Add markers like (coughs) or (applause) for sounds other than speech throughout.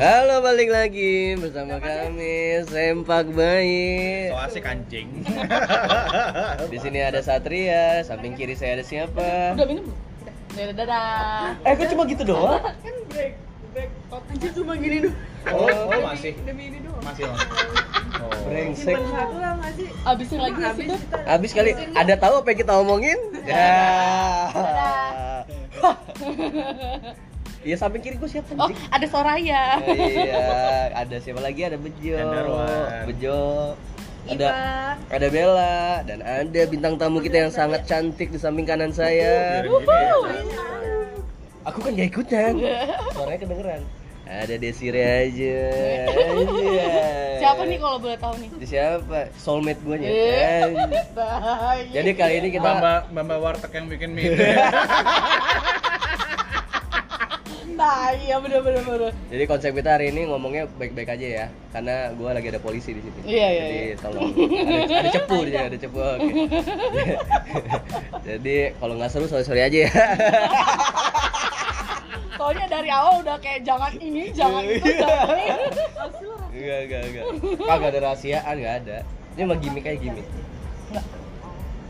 Halo balik lagi bersama kami Sempak Bayi. So asik anjing. (laughs) Di sini ada Satria, samping kiri saya ada siapa? Udah minum belum? Udah. Dadah, dadah. Eh kok cuma gitu doang? Kan break, break. Oh, anjir cuma gini doang. Oh, oh masih. demi ini doang Masih Bang. Oh. Brengsek. Abisin lagi habis kita Abis kali ada tahu apa yang kita omongin? Ya. (laughs) Iya samping kiri gue siapa Oh, ada Soraya. iya, ada siapa lagi? Ada Bejo. Bejo. Ada ada Bella dan ada bintang tamu kita yang sangat cantik di samping kanan saya. Ya. Aku kan gak ikutan. (laughs) Suaranya kedengeran. Ada Desire aja. Iya. (laughs) Siapa nih kalau boleh tahu nih? Itu siapa? Soulmate gue nya. Eh. Jadi kali ini kita Mbak Mbak warteg yang bikin mie. (laughs) Nah, iya bener bener bener. jadi konsep kita hari ini ngomongnya baik-baik aja ya, karena gue lagi ada polisi di sini. Iya, iya, Jadi iya. tolong ada, ada cepu di ada cepu. Oke. (laughs) Jadi kalau nggak seru sorry sorry aja ya. (laughs) Soalnya dari awal udah kayak jangan ini, jangan itu, jangan ini. Enggak enggak enggak. Kagak ada rahasiaan nggak ada. Ini mah gimmick kayak gimmick. Nggak.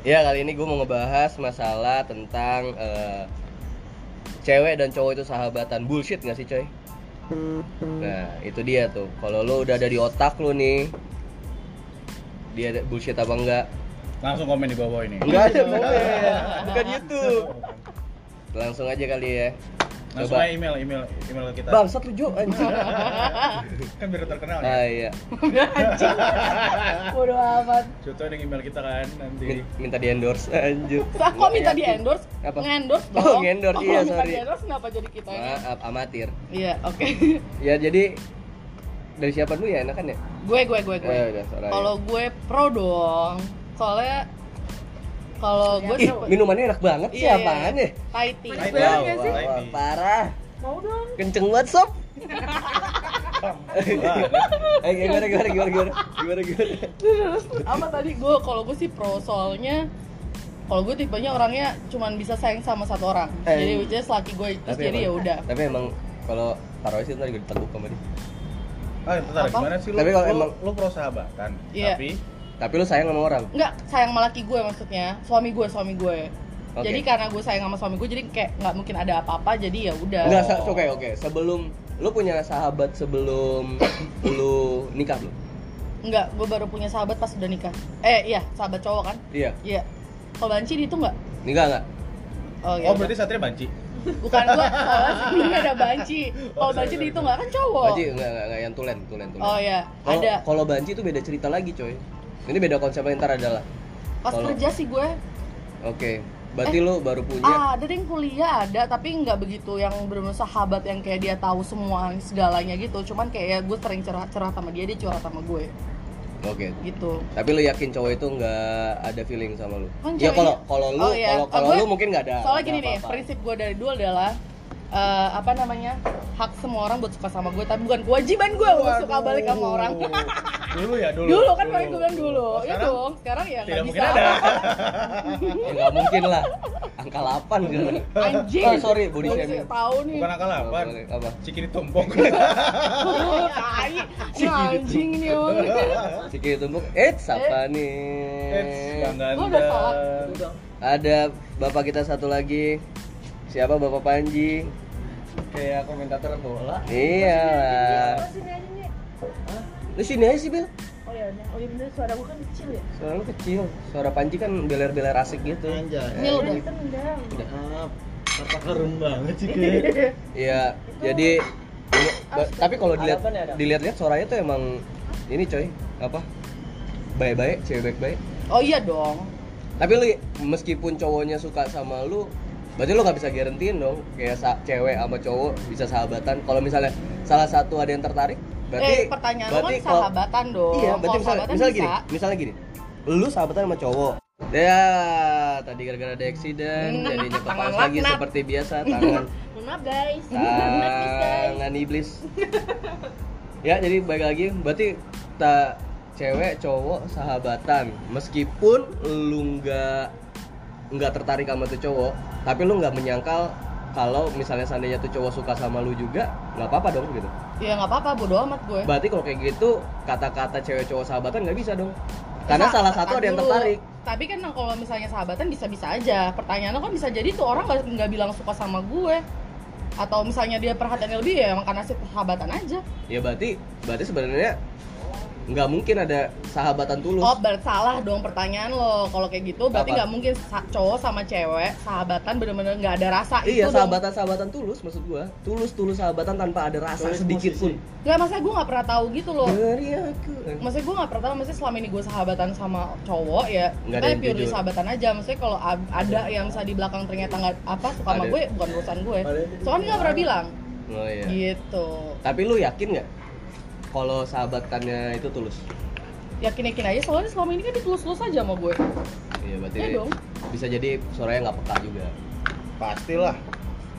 Ya kali ini gue mau ngebahas masalah tentang eh, cewek dan cowok itu sahabatan bullshit nggak sih coy? Nah itu dia tuh. Kalau lo udah ada di otak lo nih, dia ada bullshit apa enggak? Langsung komen di bawah ini. Enggak (laughs) ada komen, bukan YouTube. Langsung aja kali ya. Langsung Coba. aja email email email kita. Bangsat lu Jo anjing. (laughs) Kan biar terkenal Ah ya. iya. (laughs) Bodoh amat. Contoh yang email kita kan nanti. Min- Minta di endorse anjir. Sa, kok minta di endorse? Apa? Ngendorse dong. Oh, ngendorse, iya, minta sorry. di endorse kenapa jadi kita ini? Maaf amatir. Iya, oke. (laughs) Ya jadi dari siapa dulu ya enakan ya? gue gue gue gue. Eh, udah, Soraya. Kalau gue pro dong. Soalnya kalau gue Ih, minumannya enak banget sih Iya, iya, apaan iya. ya? Thai tea. Thai Wow, parah. mau dong Kenceng banget sob. Eh gimana gimana gimana gimana gimana gimana. Terus apa tadi gue kalau gue sih pro soalnya kalau gue tipenya orangnya cuman bisa sayang sama satu orang. Eh. Jadi which is laki gue terus jadi ya udah. Tapi emang kalau taruh sih ntar juga diteguk sama dia. Ah, bentar, Apa? gimana sih lu? Tapi kalau emang- lu pro sahabatan, Iya. tapi Tapi lu sayang sama orang. Enggak sayang sama laki gue maksudnya, suami gue, suami gue. Oke. Jadi karena gue sayang sama suami gue jadi kayak nggak mungkin ada apa-apa jadi ya udah. Enggak, oke oke. Sebelum lu punya sahabat sebelum (coughs) lu nikah lu? Enggak, gue baru punya sahabat pas udah nikah. Eh iya, sahabat cowok kan? Iya. Iya. Kalau banci itu enggak? Nikah enggak? Oh, ya Oh, berarti Satria banci. bukan gue, (laughs) soalnya sebelumnya ada banci. Kalau Oh, banci sorry, di itu sorry. enggak kan cowok. Banci enggak enggak, enggak yang tulen, tulen, tulen. Oh ya, Kalau ada. kalau banci itu beda cerita lagi, coy. Ini beda konsep ntar adalah. Pas kalau- kerja sih gue Oke. Berarti Eh, lu baru punya Ah, ada yang kuliah ada, tapi nggak begitu yang benar sahabat yang kayak dia tahu semua segalanya gitu. Cuman kayak ya gue sering cerah cerah sama dia, dia curhat sama gue Oke. gitu. Tapi lu yakin cowok itu nggak ada feeling sama lu? Kan Ya kalau kalau lu Oh, iya. kalau Ah, kalau lu mungkin nggak ada. Soalnya gini nih, prinsip gue dari dulu adalah eh, apa namanya hak semua orang buat suka sama gue, tapi bukan kewajiban gue untuk suka balik sama orang. (laughs) Dulu ya, dulu. dulu kan paling gue bilang dulu, Oh, itu sekarang sekarang ya tidak nggak mungkin bisa. ada. (laughs) Ya, nggak mungkin lah. Angka 8 gitu. Anjing. Oh, sorry, body shaming. Tahu nih. Bukan angka 8. Apa? Cikini tumpuk. (laughs) Oh, tai. Anjing ini emang. Ciki tumpuk. Eh, siapa nih? Eits, Bang Gua udah salah. Ada bapak kita satu lagi. Siapa Bapak Panji? Kayak komentator bola. Iya lah. sini aja nih Lu sini aja sih, Bil. oh ya udah oh iya bener suara gua kan kecil ya Suara lu kecil. Suara Panji kan beler-beler asik gitu. Ini lu udah. nendang Apa keren banget sih kayak (laughs) Iya, jadi ba- tapi kalau dilihat dilihat-lihat suaranya tuh emang ini coy, apa? Baik-baik, cewek baik-baik. Oh iya dong. Tapi lu meskipun cowoknya suka sama lu, berarti lu nggak bisa garantiin dong kayak cewek sama cowok bisa sahabatan. Kalau misalnya salah satu ada yang tertarik, berarti eh pertanyaan lu berarti kan sahabatan dong. Iya, berarti misalnya, misalnya bisa. gini, misalnya gini. Lu sahabatan sama cowok. Ya, tadi gara-gara ada accident, jadinya tangan kepas lagi seperti biasa, (laughs) tangan maaf (laughs) guys tangan iblis ya jadi baik lagi berarti tak cewek cowok sahabatan meskipun lu nggak nggak tertarik sama tuh cowok tapi lu nggak menyangkal kalau misalnya seandainya tuh cowok suka sama lu juga nggak apa-apa dong gitu. Ya nggak apa-apa bodo amat gue. Berarti kalau kayak gitu kata-kata cewek cowok sahabatan nggak bisa dong. Karena Sa- salah satu ada yang tertarik. Tapi kan kalau misalnya sahabatan bisa-bisa aja. Pertanyaan lo kan bisa jadi tuh orang nggak bilang suka sama gue. Atau misalnya dia perhatiannya lebih ya emang karena sih sahabatan aja. Ya berarti berarti sebenarnya nggak mungkin ada sahabatan tulus. Oh berarti salah dong pertanyaan lo. Kalau kayak gitu berarti nggak mungkin cowok sama cewek sahabatan bener-bener nggak ada rasa iya itu sahabatan sahabatan tulus maksud gua. Tulus tulus sahabatan tanpa ada rasa Tulus sedikit pun. Nggak maksudnya gue nggak pernah tahu gitu loh. Dari aku. Maksudnya gue nggak pernah tahu maksudnya selama ini gue sahabatan sama cowok ya Nggak ada kita jujur. sahabatan aja. Maksudnya kalau ada yang bisa di belakang ternyata nggak apa suka sama Ada. gue bukan urusan gue. Soalnya nggak pernah bilang. Oh iya. Gitu. Tapi lu yakin nggak kalau sahabatannya itu tulus yakin yakin aja soalnya selama ini kan ditulus-tulus aja sama gue iya berarti Iya dong. bisa jadi suaranya nggak peka juga Pastilah.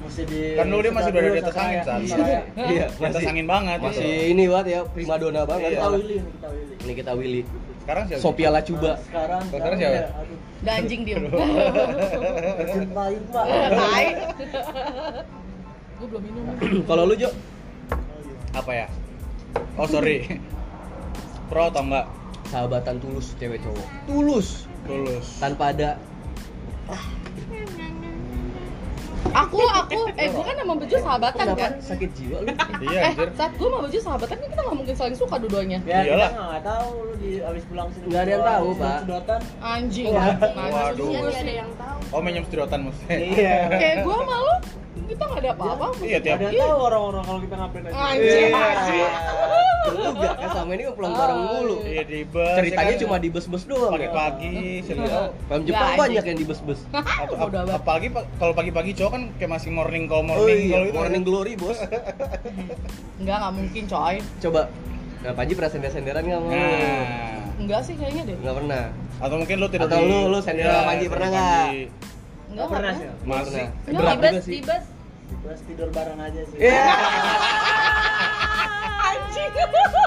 Mesti di Kan dulu dia masih berada di atas angin, saya. iya (laughs) Di atas angin banget. masih Iya. ini banget ya primadona banget Iya. Kita Willy, nih, kita Willy. ini kita Willy Sekarang siapa? Sophia Lacuba Nah, sekarang Sekarang siapa? ya, aduh, dan anjing diem cintai (laughs) pak Tai. (laughs) gue belum minum (clears throat) kalau lu Jo Apa ya? Oh sorry. Pro atau enggak? sahabatan tulus cewek cowok tulus Tulus. tanpa ada aku aku eh gue kan sama Bejo sahabatan kenapa kan sakit jiwa lu Iya eh anjir. saat gue sama Bejo sahabatan kan kita nggak mungkin saling suka dua-duanya ya Iyalah. kita nggak tahu lu di abis pulang sini Nggak ada yang tahu, Pak. sedotan anjing Waduh. Ada yang tahu. Oh minjem sedotan maksudnya. iya kayak gue sama lo kita nggak ada apa-apa Iya tiap ada tahu orang-orang kalau kita ngapain aja. Iya. lu juga kan sama ini pulang bareng mulu. Iya. Di bus. ceritanya ya kan? cuma di bus-bus doang ya? pagi-pagi tahu. film Jepang Nggak, banyak yang di bus-bus. (laughs) Apalagi pa- kalau pagi-pagi cowok kan kayak masih morning call oh morning iya call gitu morning glory bos. (laughs) Enggak, nggak mungkin coy. Coba. Nah Panji pernah sender-senderan nggak mau Nah, Enggak sih kayaknya deh. Nggak pernah. Atau mungkin lu tidur Atau di lu- lu sender sama Panji, pernah nggak? Enggak, pernah sih. Masih. Di bus, di bus. Terus tidur bareng aja sih Iya. (laughs) Anjing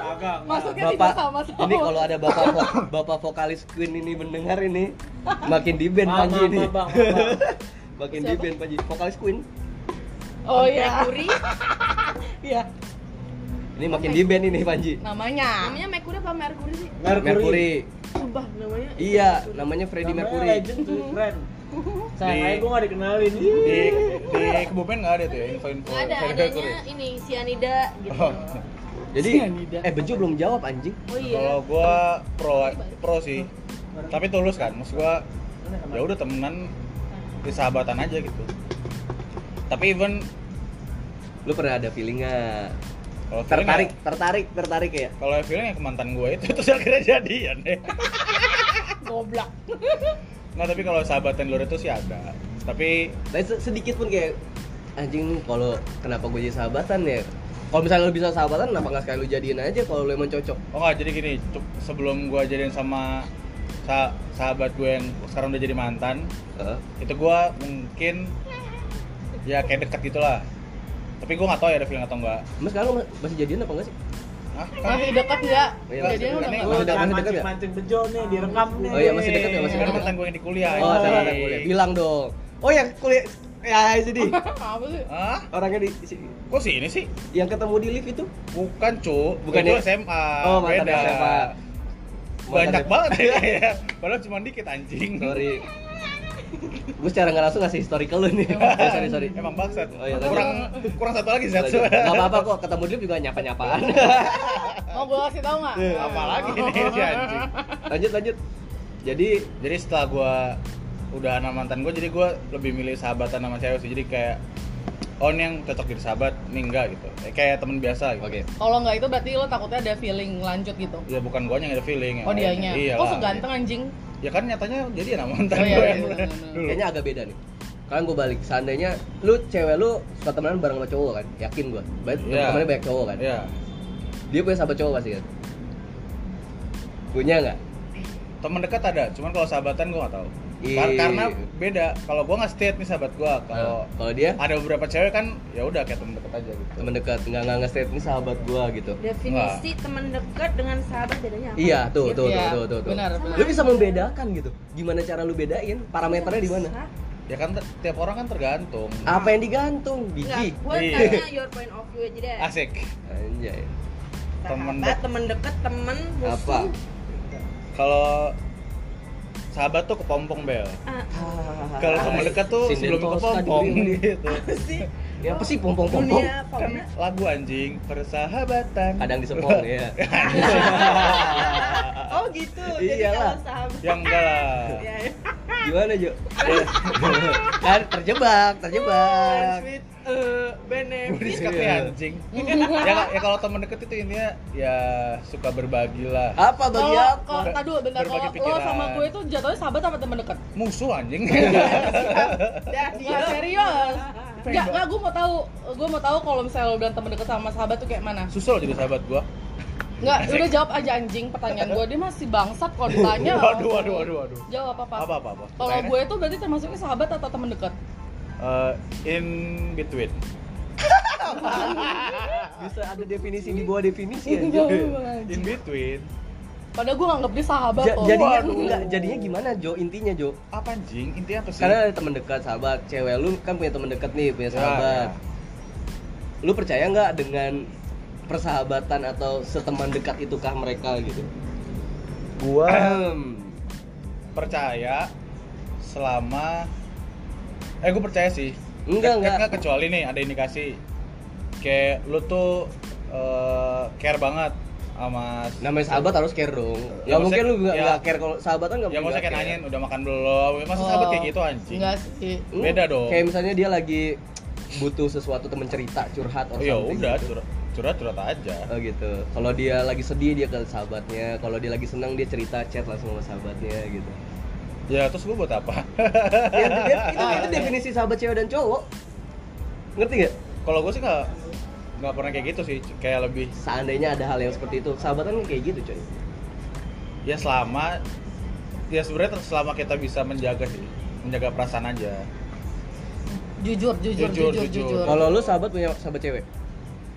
agak Maksudnya Bapak, tidak sama-sama ini kalau ada bapak vo- bapak vokalis Queen ini mendengar ini (laughs) makin di band Panji ini. bang, (laughs) makin di band Panji. Vokalis Queen. Oh iya Mercury. Iya Ini makin di band ini Panji. Namanya Namanya Mercury apa Mercury sih? Mercury. Sumpah namanya. Iya, namanya Freddie Namanya Mercury. legend sayang gue gak dikenalin di di kebumen nggak ada tuh ya info-info Nggak ada, adanya ini sianida gitu. Oh. Jadi Cyanida. eh Bejo belum jawab anjing. Oh iya. Kalau gua pro pro sih. Tapi tulus kan, maksud gua ya udah temenan di sahabatan aja gitu. Tapi even Lu pernah ada feeling nggak? kalau feeling Tertarik, ya- tertarik, tertarik ya? kalau feeling ya ke mantan gue itu (laughs) terus akhirnya jadian deh. Goblok (laughs) Nggak, tapi kalau sahabatan luar itu sih ada. Tapi Tapi se- sedikit pun kayak anjing kalau kenapa gue jadi sahabatan ya? Kalau misalnya lu bisa sahabatan, kenapa nggak sekali lu jadiin aja kalau lu emang cocok? oh nggak jadi gini, sebelum gua jadian sama sa- sahabat gue yang sekarang udah jadi mantan, Heeh. itu gua mungkin ya kayak deket gitulah. Tapi gua nggak tahu ya ada feeling atau enggak. Mas sekarang masih jadian apa enggak sih? Masih dekat nggak? Iya, Jadinya masih udah dekat. nggak Masih dekat, masih dekat ya? mancing bejo nih direkam nih Oh iya, masih dekat ya, masih Kan dekat. mantan gue yang di kuliah. Oh, ada kuliah. Bilang dong. Oh ya kuliah ya sini. (laughs) Apa sih? Hah? Orangnya di sini. Kok sih ini sih? Yang ketemu di lift itu? Bukan, cu. Bukan itu ya? SMA. Oh, mantan. SMA. Banyak Mantan- banget ya. (laughs) Padahal cuma dikit anjing. Sorry. Gue secara nggak langsung ngasih historical lu nih. (laughs) sorry, sorry, sorry. Emang bangsat. Oh, iya, kurang kurang satu lagi satu. Gak apa-apa kok, ketemu di lift juga nyapa-nyapaan. (laughs) Mau gue kasih tau nggak? Apalagi nih si (laughs) anjing. lanjut, lanjut. Jadi, Jadi setelah gua udah sama mantan gue jadi gua lebih milih sahabatan sama cewek sih. Jadi kayak oh ini yang cocok jadi sahabat, ini enggak gitu. Eh, Kayak temen biasa gitu. oke. Kalau nggak itu berarti lo takutnya ada feeling lanjut gitu. Ya bukan gua yang ada feeling. Oh dianya. Iya Kok lah. seganteng anjing? Ya kan nyatanya jadi sama mantan Oh, iya, gue iya, iya, iya, iya. Kayaknya agak beda nih. Kalian gue balik, seandainya lu cewek lu suka temenan bareng sama cowok kan? Yakin gue. Baik, Iya. temennya banyak cowok kan? Iya. Dia punya sahabat cowok pasti kan? Punya nggak? Temen dekat ada, cuman kalau sahabatan gua nggak tahu. Iya. Kar- Karena beda. Kalau gua nggak state nih sahabat gua. Kalau Nah, kalau dia ada beberapa cewek kan ya udah kayak temen dekat aja gitu. temen dekat nggak nggak nge-state ini sahabat gua gitu. Definisi teman dekat dengan sahabat bedanya apa? Iya, tuh, tuh, Iya, tuh, tuh, tuh, tuh. benar, benar. Lu bisa membedakan gitu. Gimana cara lu bedain? Parameternya di mana? Ya kan tiap orang kan tergantung. Apa yang digantung? Gue Iya. tanya your point of view aja deh. Asik. Anjay. temen Sahabat, temen deket, temen musuh. Apa? Kalau sahabat tuh kepompong bel. Ah, Kalau teman dekat tuh Sinden sebelum kepompong gitu. sih. Ya apa sih pompong-pompong? Dunia Kan fauna. lagu anjing persahabatan. Kadang disepong ya. (laughs) Oh gitu. Jadi Iyalah. kalau sahabat. yang enggak lah. Ya, ya. Gimana, Jo? (laughs) kan terjebak, terjebak. Sweet eh, benefit. Anjing. ya, ya kalau teman deket itu intinya ya suka berbagi lah. Apa bagi Kalau apa? kalau dulu bentar Berbagi kalau lo pikiran. sama gue itu jatuhnya sahabat apa teman dekat? Musuh anjing. Dah, Nggak serius. Enggak, enggak gue mau tahu, gue mau tahu kalau misalnya lo bilang teman dekat sama sahabat tuh kayak mana? Susah loh jadi sahabat gua. Enggak, udah jawab aja anjing pertanyaan gue. Dia masih bangsat kalau ditanya. (laughs) Waduh, waduh, waduh, waduh. Jawab apa? Apa apa apa. Kalau gue itu berarti termasuknya sahabat atau teman dekat? Eh, in between. (laughs) Bisa ada definisi di bawah definisi ya. In between. Padahal gue nganggep dia sahabat Ja- kok. jadinya Waduh. enggak, jadinya gimana Jo? Intinya Jo. Apa anjing? Intinya apa sih? Karena ada teman dekat, sahabat, cewek lu kan punya teman dekat nih, punya Ya, sahabat. ya. Lu percaya nggak dengan persahabatan atau seteman dekat itukah mereka gitu? Gua Ahem. percaya selama eh gue percaya sih Enggak, Ke- enggak. kecuali nih ada indikasi kayak lu tuh eh, care banget sama Namanya sahabat harus care dong. Ya, Ya, mungkin lu nggak ya. care kalau sahabatan nggak ya mungkin maksudnya kayak nanyain udah makan belum masa Oh. sahabat kayak gitu anjing Enggak sih. Hmm, Beda dong. Kayak misalnya dia lagi butuh sesuatu temen cerita, curhat oh or ya udah gitu. curhat curhat curhat aja Oh gitu. Kalau dia lagi sedih dia ke sahabatnya, kalau dia lagi senang dia cerita chat langsung sama sahabatnya gitu. ya terus gue buat apa Ya, dia- itu, (laughs) itu definisi sahabat cewek dan cowok. Ngerti gak? kalau gue sih nggak nggak pernah kayak gitu sih kayak lebih Seandainya ada hal yang seperti itu, sahabatan kan kayak gitu coy. ya selama ya sebenarnya selama kita bisa menjaga sih menjaga perasaan aja Jujur, jujur, Jujur, jujur, jujur. jujur. Kalau lu sahabat punya sahabat cewek,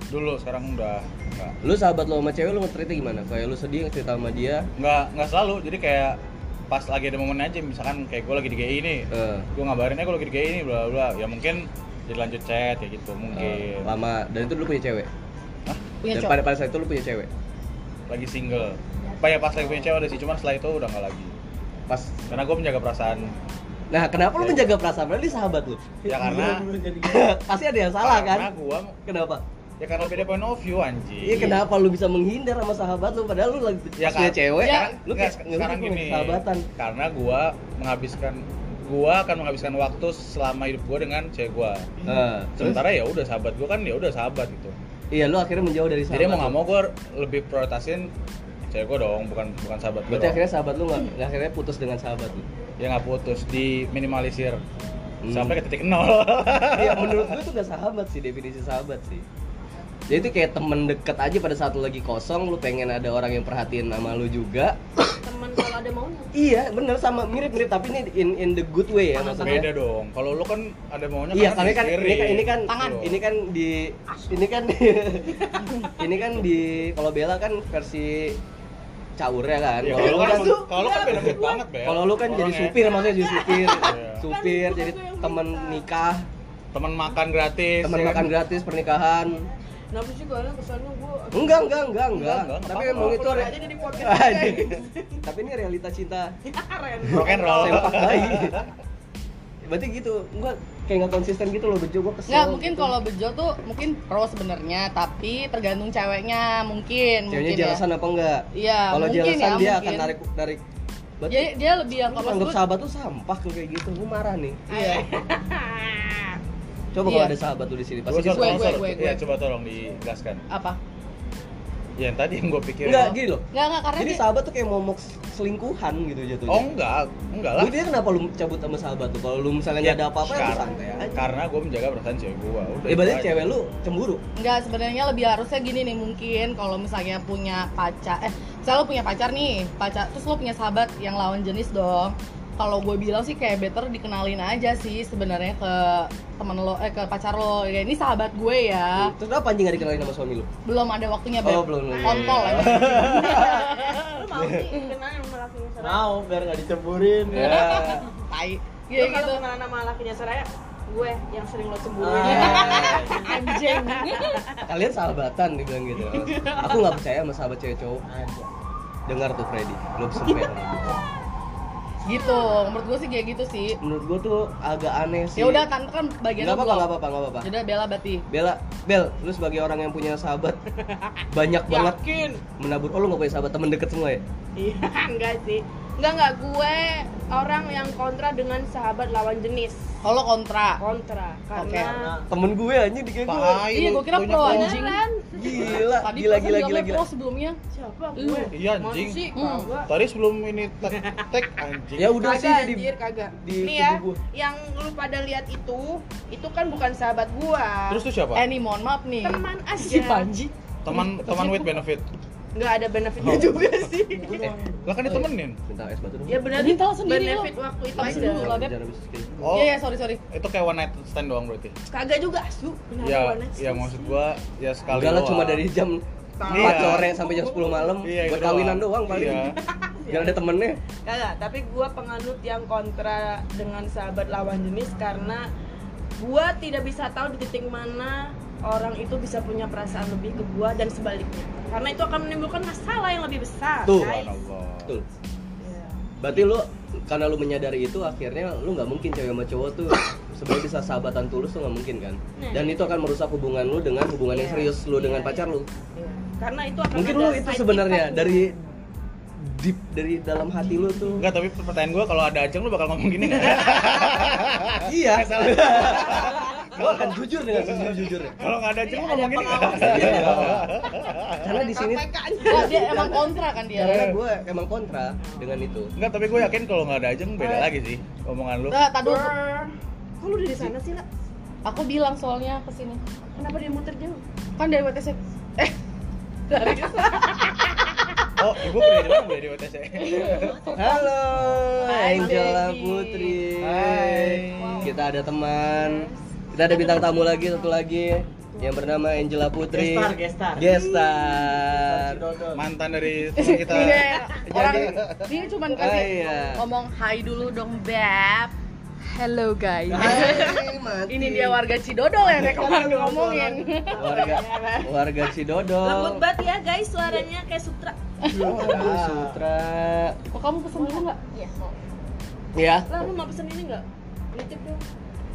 dulu sekarang udah nggak lu sahabat lo sama cewek lu nge gimana? Kayak lu sedih cerita sama dia, nggak nggak selalu jadi kayak pas lagi ada momen aja misalkan kayak gue lagi di GI nih eh, gue ngabarin aja gue lagi di GI nih bla bla ya mungkin jadi lanjut chat kayak gitu eh, mungkin lama dan itu lu punya cewek. Hah? Punya dan cowok. pada pada saat itu lu punya cewek. lagi single apa ya pas lagi punya cewek ada sih cuman setelah itu udah nggak lagi Pas karena gue menjaga perasaan Nah, kenapa lu menjaga perasaan? Berarti sahabat lu. ya karena (laughs) Pasti ada yang salah karena kan? gue Kenapa? ya karena beda point of view anjing Iya, kenapa lu bisa menghindar sama sahabat lu padahal lu lagi ya punya kan cewek, Ya, lu kayak sekarang gini sahabatan. karena gua menghabiskan gua akan menghabiskan waktu selama hidup gua dengan cewek gua terus sementara ya udah sahabat gua kan ya udah sahabat gitu iya lu akhirnya menjauh dari sahabat. jadi mau nggak lu. mau gua lebih prioritasin cewek gua dong bukan bukan sahabat gua Berarti dong. akhirnya sahabat lu nggak akhirnya putus dengan sahabat lu. ya nggak putus diminimalisir Hmm. sampai ke titik nol Iya, menurut (laughs) gue itu gak sahabat sih definisi sahabat sih. Jadi itu kayak temen deket aja pada saat lu lagi kosong, lu pengen ada orang yang perhatiin sama lu juga. Temen kalau ada maunya. iya, bener sama mirip-mirip tapi ini in in the good way ya beda maksudnya. dong kalau lu kan ada maunya Iya, karena kan ini kan ini kan Tangan. ini kan di ini kan (laughs) ini kan di kalau Bella kan versi caurnya kan. Ya, Kalau kalau lu kan kan kalau lu kan benefit banget Bel kalau lu kan jadi supir maksudnya jadi supir. Iya. supir Kan jadi teman minta. nikah, teman makan gratis teman ya kan? makan gratis pernikahan. Kenapa sih gue kesannya gue Enggak, enggak, enggak, enggak. Enggak, enggak, Tapi emang itu re- aja dari podcast kita. Tapi ini realita cinta Keren. rock and roll sempak (laughs) bayi. Berarti gitu, gua kayak nggak konsisten gitu loh bejo gua kesel. Nggak, mungkin gitu. kalau bejo tuh mungkin pro sebenarnya, tapi tergantung ceweknya mungkin. ceweknya mungkin jelasan apa enggak? Iya, Kalau jelasan ya, dia mungkin. akan narik narik Berarti Jadi dia lebih yang kalau anggap gue sahabat tuh sampah tuh kayak gitu. Gua marah nih. Iya. (laughs) Coba Iya. kalau ada sahabat tuh di sini pasti gue, gue, gue, Iya, gue. coba tolong dijelaskan. apa? Ya, yang tadi yang gue pikirin. Enggak, gini loh. Nggak, nggak karena Jadi dia- sahabat tuh kayak momok selingkuhan gitu jatuhnya. Oh, enggak. Enggak lah. Lu dia kenapa lu cabut sama sahabat tuh? Kalau lu misalnya nggak ada apa-apa ya lu karena, santai aja. Karena gue menjaga perasaan cewek gue. Udah. Ya berarti cewek lu cemburu. Enggak, sebenarnya lebih harusnya gini nih mungkin kalau misalnya punya pacar eh misalnya lo punya pacar nih, pacar terus lo punya sahabat yang lawan jenis dong. Kalau gue bilang sih kayak better dikenalin aja sih sebenarnya ke teman lo eh ke pacar lo. Ya ini sahabat gue ya. Terus apa anjing gak dikenalin sama suami lu? Belum ada waktunya, Beb. Oh, belum, belum. Kontol ya. Mau sih kenalin sama laki lu sekarang? Mau biar nggak dicemburin. Ya. (laughs) Tai. Iya Lo kalau gitu. kenalan sama lakinya Soraya, gue yang sering lo cemburu. Ah. (laughs) Anjing. Kalian sahabatan dibilang gitu. Aku nggak percaya sama sahabat cewek cowok. Dengar tuh Freddy, lu sempet. (laughs) gitu. Menurut gue sih kayak gitu sih. Menurut gua tuh agak aneh sih. Ya udah tante kan bagian apa-apa, gak apa-apa, gak apa-apa. Udah bela berarti. Bella, Bel, lu sebagai orang yang punya sahabat (laughs) banyak banget Yakin? menabur. Oh lu gak punya sahabat temen deket semua ya? Iya, (laughs) enggak sih. Enggak enggak gue orang yang kontra dengan sahabat lawan jenis. Kalau kontra. Kontra karena Temen gue anjing di kayak gue. Iya, gua kira punya pro, anjing. Gila, Tadi gila, gila, gila, gila. pro sebelumnya. siapa gue? Iya, anjing. sih? Hmm. Tadi sebelum ini tag anjing. Ya udah sih anjir, kagak. di Nih ya, yang lu pada lihat itu, itu kan bukan sahabat gua. Terus tuh siapa? Eh nih mohon maaf nih. Teman aja. Si Panji. Teman teman with benefit. Nggak ada benefitnya juga sih. (laughs) Eh, lah kan ditemenin. minta es batu dong. Ya benar tahu sendiri benefit lo. waktu itu aja. dulu. Oh, Iya, iya, sorry, sorry. itu kayak one night stand doang berarti. Kagak juga asu. Benar Ya, one night ya stand maksud gua ya sekali Enggak lah doang. cuma dari jam Iya. 4 sore sampai jam 10 malam Iya, itu buat kawinan doang paling. Iya. (laughs) Jangan ada temennya. Kagak, tapi gua penganut yang kontra dengan sahabat lawan jenis karena gua tidak bisa tahu di titik mana orang itu bisa punya perasaan lebih ke gua dan sebaliknya. Karena itu akan menimbulkan masalah yang lebih besar, Tuh. guys. Subhanallah. Betul. Iya. Berarti lu karena lu menyadari itu akhirnya lu nggak mungkin cewek sama cowok tuh sebenarnya bisa sahabatan tulus tuh nggak mungkin kan Nah. dan itu akan merusak hubungan lu dengan hubungan yang Iya. serius lu dengan Iya, pacar lu Iya. Karena itu akan mungkin lu itu sebenarnya dari deep dari dalam hati lu tuh Enggak, tapi pertanyaan gua kalau ada Ajeng lu bakal ngomong gini enggak? (laughs) iya (laughs) gua akan jujur dengan sejujur jujurnya kalau nggak ada Ada ngomong pengawas. Iya. karena di sini. Oh, dia emang kontra kan dia. karena gue emang kontra dengan itu Enggak, tapi gue yakin kalau nggak ada Ajeng beda lagi sih omongan lu. Nah, tadi. Kok lu dari sana sih, lah? aku bilang soalnya ke sini. Kenapa dia muter jauh? Kan dari WTC. Eh, dari (laughs) Oh, ibu pernah di mana di WTC? halo Angela. Putri Hai. kita ada teman kita ada bintang tamu lagi satu lagi yang bernama Angela Putri Gestar, gestar. Gestar. Mantan dari (laughs) teman kita. Ini orang Jadi- dia cuman Oh, kasih iya. ngomong hai dulu dong, Beb. Hello guys. Hai. (laughs) Ini dia warga Cidodol yang kemarin ngomongin. warga warga Cidodol Lembut banget ya guys, suaranya kayak sutra. Aduh, Sutra Kok kamu pesen dulu nggak? Iya. mau. ya Lah lu mau pesen ini enggak? Nitip dong.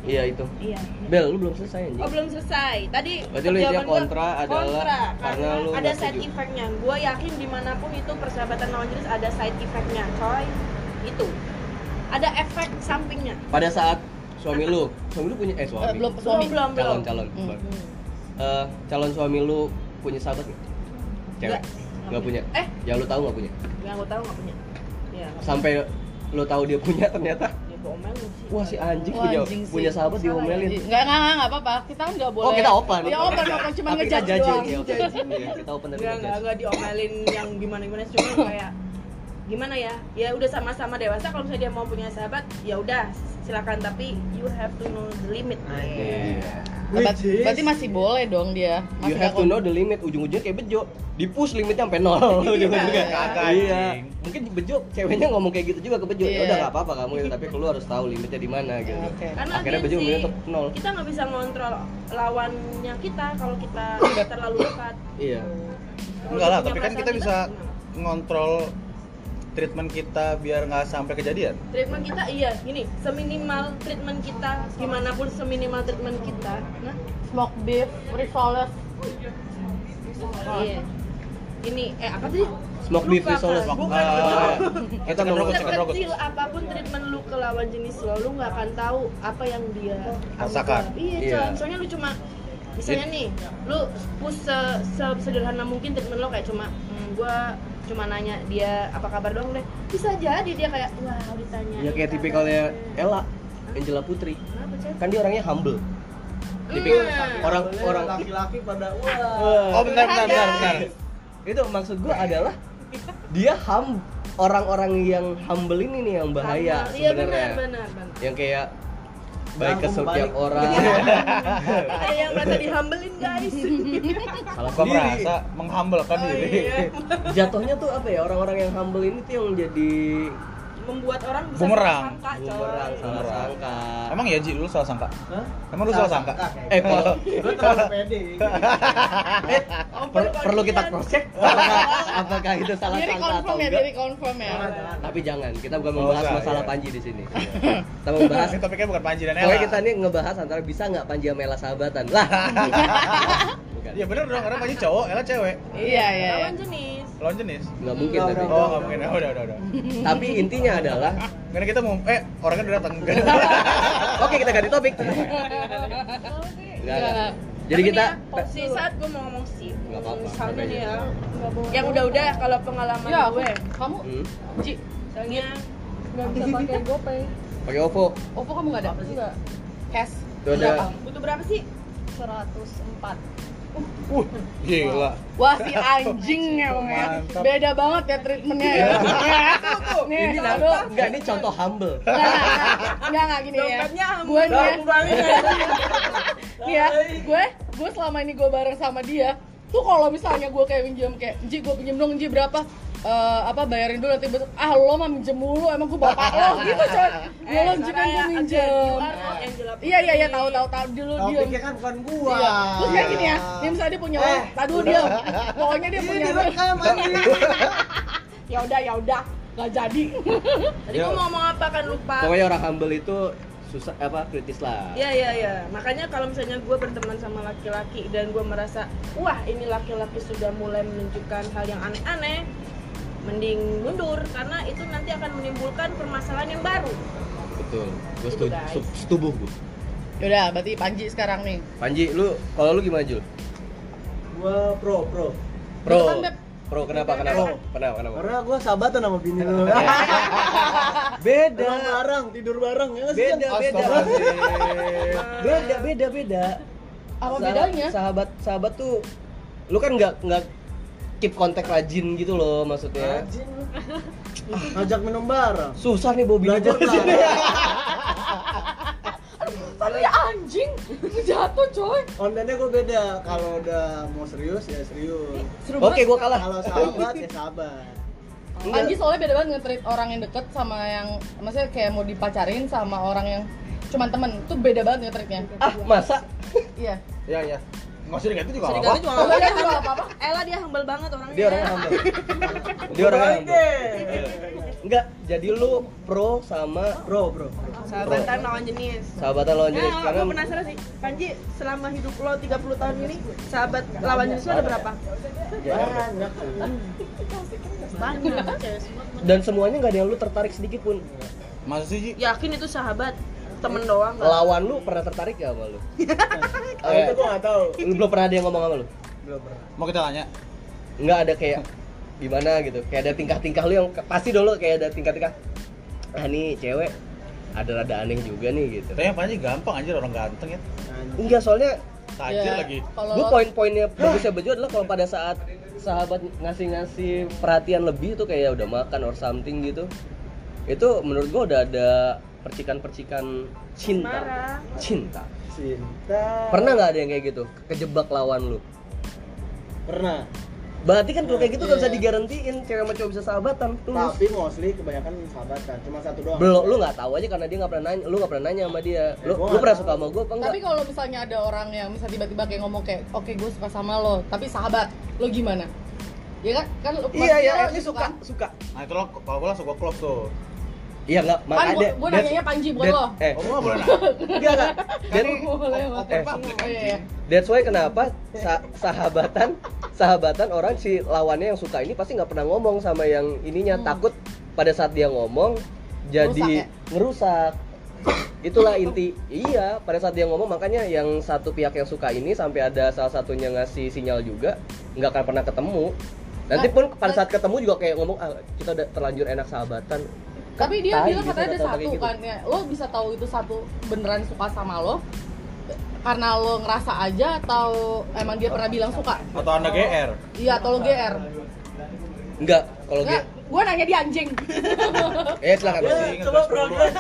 Iya itu Iya. Bel lu belum selesai anjing Oh belum selesai. Tadi Berarti lu intinya gua kontra adalah kontra, karena karena lu ada side setuju. effectnya. Gue yakin di mana pun itu persahabatan lawan jenis ada side effectnya, coy. Itu ada efek sampingnya. pada saat suami lu suami lu punya eh suami Eh, belum suami. Belum, belum, calon calon Hmm. Eh, calon suami lu punya sahabat nggak cewek Nggak. punya Eh, yang lu tahu nggak punya yang gue tahu nggak punya. Ya, sampai lu tahu dia punya ternyata punya. Ya, gua omelin sih. wah si anjing Wah, punya anjing sih. punya sahabat Salah diomelin Enggak, enggak, enggak, enggak apa-apa. Kita kan enggak boleh. oh kita open Ya open, open cuma ngejudge judge, doang. Iya, kita open tapi Enggak, enggak, enggak diomelin yang gimana-gimana cuma kayak gimana ya? Ya udah sama-sama dewasa kalau misalnya dia mau punya sahabat, ya udah silakan tapi you have to know the limit. Iya. Ber- Which is- Berarti masih boleh dong dia. You Masih have nggak to know the limit. Ujung-ujungnya kayak bejo. Di push limitnya sampai nol (laughs) ujung-ujungnya. Kagak, Iya. Mungkin bejo ceweknya ngomong kayak gitu juga ke bejo. Ya Iya. udah nggak apa-apa kamu ya, tapi lu harus tahu limitnya di mana gitu. Oke. Karena Akhirnya bejo sih, milih untuk nol. Kita nggak bisa ngontrol lawannya kita kalau kita (coughs) terlalu dekat. Iya. Enggak lah, tapi kan perasaan kita bisa ngontrol treatment kita biar nggak sampai kejadian. treatment kita iya gini seminimal treatment kita gimana pun seminimal treatment kita nah Smoke beef, risoles. iya ini eh apa sih Smoke beef risoles. kan? Bukan. bukan Kita chicken rocket. sekecil apa pun treatment lu ke lawan jenis lo lu nggak akan tahu apa yang dia Rasakan. iya Iya. Con. soalnya lu cuma misalnya nih lu push se- se- sederhana mungkin treatment lo kayak cuma hmm, gua cuma nanya dia apa kabar dong deh bisa jadi dia kayak wah ditanya Ya kayak tipikalnya Ella, Angela Putri. Kenapa? Kan dia orangnya humble. Tipikal Hmm. orang Boleh orang laki-laki pada wah. Oh, bentar bentar bentar. bentar. itu maksud gua adalah dia hum orang-orang yang humble ini nih yang bahaya iya benar sebenarnya. benar benar Yang kayak baik ke setiap balik. orang. (laughs) ada yang merasa dihambelin guys (laughs) Gua sendiri. merasa menghambelkan Oh, diri. iya. (laughs) Jatuhnya tuh apa ya orang-orang yang humble ini tuh yang jadi membuat orang bisa Bumerang. salah sangka, coy. bumerang salah Bumerang. sangka Emang ya Ji, lu salah sangka? Hah? Emang lu salah sangka? eh kalau Gue terlalu pede. (laughs) eh, per- perlu kita cross check (laughs) apakah, apakah itu salah Diri sangka atau confirm ya, enggak diri confirm ya. Tapi jangan kita bukan Oh, membahas masalah iya. Panji di sini (laughs) kita membahas Ini topiknya bukan Panji dan Ella. pokoknya kita nih ngebahas antara bisa nggak Panji sama Ella sahabatan lah bukan Iya bener dong, karena Panji cowok, Ella cewek. Iya, iya. iya. Lawan jenis. Lawan jenis. nggak mungkin Enggak, tapi udah, Oh, nggak mungkin. Oh, udah, udah, udah. (laughs) tapi intinya adalah Karena kita mau, eh orangnya udah datang. (laughs) oke kita ganti topik. Nggak, jadi kita ya, si saat gue mau ngomong sih, misalnya nih ya, yang udah-udah kalau pengalaman Ya, gue, kamu, hmm, Ji, misalnya nggak bisa (laughs) pakai GoPay. Pakai OVO Oppo kamu nggak ada? enggak Cash? Butuh berapa sih? 104 Uh, gila. Wah si anjing (laughs) emang ya. Beda banget ya treatmentnya ya. Nih, ini tahu namanya dulu. enggak ini contoh humble. Nggak, nggak, nggak, nggak gini ya. Gue nih ya, banget. (laughs) nih ya Gue, gue selama ini gue bareng sama dia. Tuh kalau misalnya gue kayak minjem kayak Ji gue pinjem dong Ji berapa Eh, apa bayarin dulu nanti besok ah lo mah minjem mulu emang gue bapak lo. (laughs) Gitu coy gue lo kan gue minjem. iya iya iya tahu tahu tahu dulu dia Topiknya kan bukan gua. Iya. Terus kayak gini ya, dia misalnya dia punya uang, tadi dia, pokoknya dia punya (laughs) ya udah ya udah nggak jadi. (laughs) Tadi gue mau ngomong apa kan lupa. pokoknya orang humble itu susah apa kritis lah. Iya iya iya. Makanya kalau misalnya gue berteman sama laki-laki dan gue merasa wah ini laki-laki sudah mulai menunjukkan hal yang aneh-aneh, mending mundur karena itu nanti akan menimbulkan permasalahan yang baru. betul. Gue Itu, setuju. setubuh gue Yaudah, berarti Panji sekarang nih. Panji lu kalau lu gimana Jul? Gua pro pro. pro. Kan, pro kenapa? Kenapa? Kenapa? Kenapa? Karena gua sahabatan sama bini lu. (laughs) beda. Bareng, tidur bareng ya beda beda. Beda beda beda. Apa bedanya? sahabat sahabat tuh lu kan nggak nggak keep kontak rajin gitu loh maksudnya Rajin lu. Ngajak minum bareng. susah nih bini Belajar gua ke sini. Tadi anjing jatuh coy. Kontennya gue beda. Kalau udah mau serius ya serius. Seru oke gua kalah Kalau sahabat ya sahabat. Panji soalnya beda banget nge-treat orang yang deket sama yang maksudnya kayak mau dipacarin sama orang yang cuman temen tuh beda banget nge-treatnya. ah masa Iya. Iya, iya. Nggak usah diganti juga apa-apa. juga apa-apa. juga apa-apa. Ella dia humble banget orangnya. dia orangnya humble (laughs) dia orangnya humble enggak jadi lu pro sama Bro, bro. Sahabatan lawan jenis. sahabatan lawan jenis Nah, karena gue penasaran sih, Panji selama hidup lo 30 tahun ini, sahabat lawan jenis lo ada berapa? Banyak. Banyak. dan semuanya nggak ada yang lu tertarik sedikit pun Masa sih? Yakin itu sahabat, temen doang nggak? lawan lu pernah tertarik gak sama lu Kalau (laughs) itu gua nggak tahu. lu belum pernah ada yang ngomong sama lu Belum pernah. Mau kita tanya? nggak ada kayak gimana gitu kayak ada tingkah-tingkah lu yang pasti dulu kayak ada tingkah-tingkah ah nih cewek ada rada aneh juga nih gitu Tapi yang Panji gampang anjir orang ganteng ya. Enggak soalnya Tajir Ya, lagi. Kalau gue poin-poinnya bagusnya Bejo adalah kalau pada saat sahabat ngasih-ngasih perhatian lebih tuh kayak udah makan or something gitu itu menurut gue udah ada percikan-percikan cinta Marah. cinta Cinta. pernah nggak ada yang kayak gitu kejebak lawan lu Pernah. berarti kan kalau kayak gitu gak bisa Iya. digarantiin cewek sama cowok bisa sahabatan tulus Tapi mostly kebanyakan sahabatan. Cuma satu doang. belum lu nggak tahu aja karena dia nggak pernah nanya lu nggak pernah nanya sama dia lu, gua lu nggak pernah tahu. suka sama gue apa enggak Tapi kalau misalnya ada orang yang bisa tiba-tiba kayak ngomong kayak, oke gue suka sama lo, tapi sahabat, lo gimana? Ya kan? Kan iya iya least gitu suka kan? suka Nah itu lo, kalau gue langsung gue close tuh. Iya nggak Kan makanya gua- gua that's- nanyanya Panji, bukan that- lo. eh Oh, boleh enggak enggak Dan- Boleh, Oh, eh, Oh, iya, iya. That's why kenapa sa- sahabatan sahabatan orang si lawannya yang suka ini pasti nggak pernah ngomong sama yang ininya Hmm. takut pada saat dia ngomong jadi ngerusak. Itulah inti. Iya, pada saat dia ngomong makanya yang satu pihak yang suka ini sampai ada salah satunya ngasih sinyal juga nggak akan pernah ketemu. Nanti Nah, pun pada nah- saat ketemu juga kayak ngomong ah kita udah terlanjur enak sahabatan. Tapi dia Tai bilang gitu, katanya ada satu gitu. kan, ya, lo bisa tahu itu satu beneran suka sama lo karena lo ngerasa aja atau emang dia pernah bilang suka? Atau anda GR? Iya, atau lo GR? Enggak, kalau dia gue nanya dia anjing. (laughs) eh silakan. Ingat Coba progres.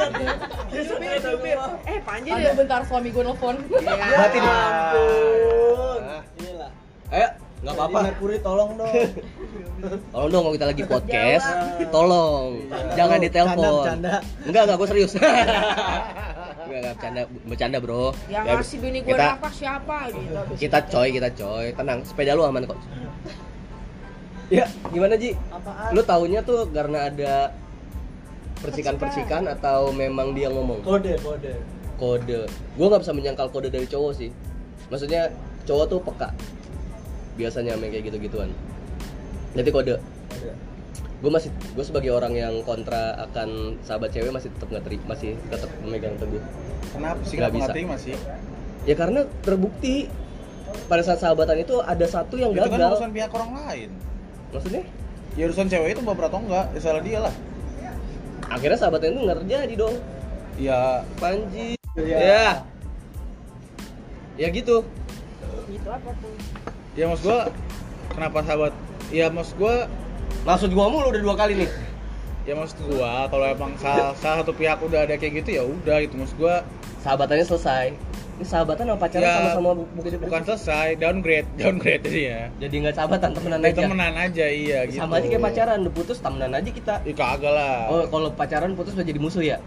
Supir, supir. Eh Panji deh. bentar suami gue nelfon. Berarti di Ampun. Ah. Inilah. Ayo, nggak apa-apa. Mercury tolong dong. (laughs) Tolong dong kalau kita lagi podcast, tolong jangan ditelepon. Enggak enggak gue serius. (laughs) enggak enggak bercanda bercanda bro. yang Ya, ngasih bini gue kita nafas siapa gitu kita coy kita coy tenang sepeda lu aman kok. Ya gimana Ji? Apaan? Lu taunya tuh karena ada percikan-percikan atau memang dia ngomong? Kode, kode. kode gue nggak bisa menyangkal kode dari cowok sih maksudnya cowok tuh peka biasanya main kayak gitu gituan jadi kode. Gue masih gue sebagai orang yang kontra akan sahabat cewek masih tetap nggak masih tetap memegang teguh. Kenapa sih? Nggak kenapa bisa. nggak terima sih? ya karena terbukti pada saat sahabatan itu ada satu yang Itu kan gagal. urusan pihak orang lain. maksudnya? Ya urusan cewek itu baper atau enggak, ya salah dia lah. akhirnya sahabatan itu nggak terjadi dong. Ya. Panji. Iya. ya. Ya gitu. Gitu apa tuh ya maksud gua kenapa sahabat? Ya maksud gua maksud gua mulu udah dua kali nih ya maksud gua kalau emang salah, salah satu pihak udah ada kayak gitu ya udah gitu maksud gua sahabatannya selesai ini sahabatan sama pacaran ya sama-sama bukan, bukan selesai downgrade (laughs) downgrade jadi ya jadi nggak sahabatan temenan Ya, aja temenan aja iya gitu sama aja kayak pacaran udah putus temenan aja kita ya kagak lah oh kalau pacaran putus udah jadi musuh ya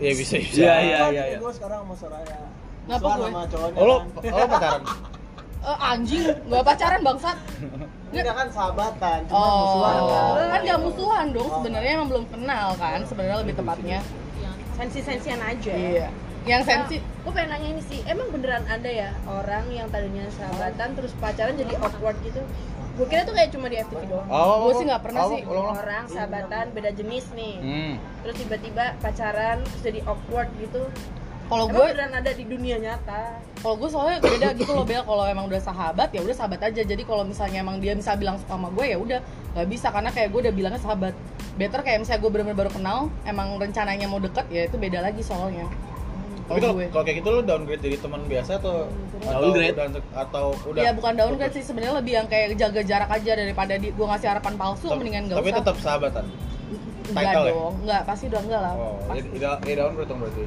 ya bisa bisa Iya, iya, iya, iya. Gue sekarang sama Soraya. Kenapa gue? sama cowoknya. oh lo kan. oh, lo pacaran (laughs) Eh, anjing, nggak pacaran bangsat. Kita kan sahabatan, cuma Oh, musuhan kan. kan nggak musuhan dong. Sebenarnya emang belum kenal kan, sebenarnya lebih tepatnya. sensi-sensian aja Iya. Yang sensi, gue pengen nanya ini sih emang beneran ada ya orang yang tadinya sahabatan terus pacaran jadi awkward gitu gue kira tuh kayak cuma di FTV doang oh Gua sih nggak pernah sih. ulang, ulang. orang sahabatan beda jenis nih hmm. terus tiba-tiba pacaran terus jadi awkward gitu kalau gue, beneran ada di dunia nyata kalau gue soalnya beda gitu loh Bel. Kalau emang udah sahabat ya udah sahabat aja. Jadi kalau misalnya emang dia bisa bilang suka sama gue ya udah nggak bisa karena kayak gue udah bilangnya sahabat. Better kayak misalnya gue bener-bener baru kenal, emang rencananya mau deket ya itu beda lagi soalnya. tapi Kalau kalau gue. kalau kayak gitu lo downgrade jadi teman biasa atau Downgrade. atau, udah- atau udah Ya bukan downgrade sih sebenarnya lebih yang kayak jaga jarak aja daripada di gue ngasih harapan palsu Tep- mendingan gak tapi usah. tetap sahabatan enggak ya? dong, enggak pasti udah enggak lah. oh pasti. ya downgrade dong berarti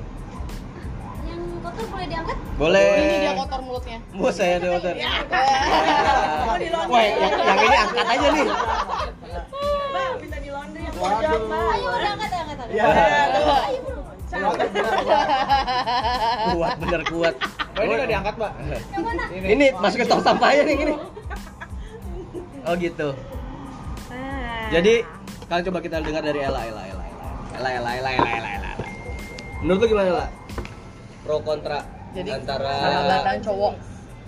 kotor boleh diangkat? boleh Ini dia kotor mulutnya. bos saya ada hotel mau di laundry Wah, yang, yang ini angkat aja nih. bang minta di laundry bang Ayo udah angkat, angkat, angkat. Iya. Ayo. Kuat bener kuat. oh ini nggak diangkat mbak Yang mana? Ini masuk ke tong sampahnya nih gini. Oh gitu. Ah. Jadi kalian coba kita dengar dari Ella, Ella, Ella, Ella, Ella, Ella, Ella, Ella, Ella, Ella. Menurut lu gimana lah? Pro kontra Jadi antara sahabatan cowok.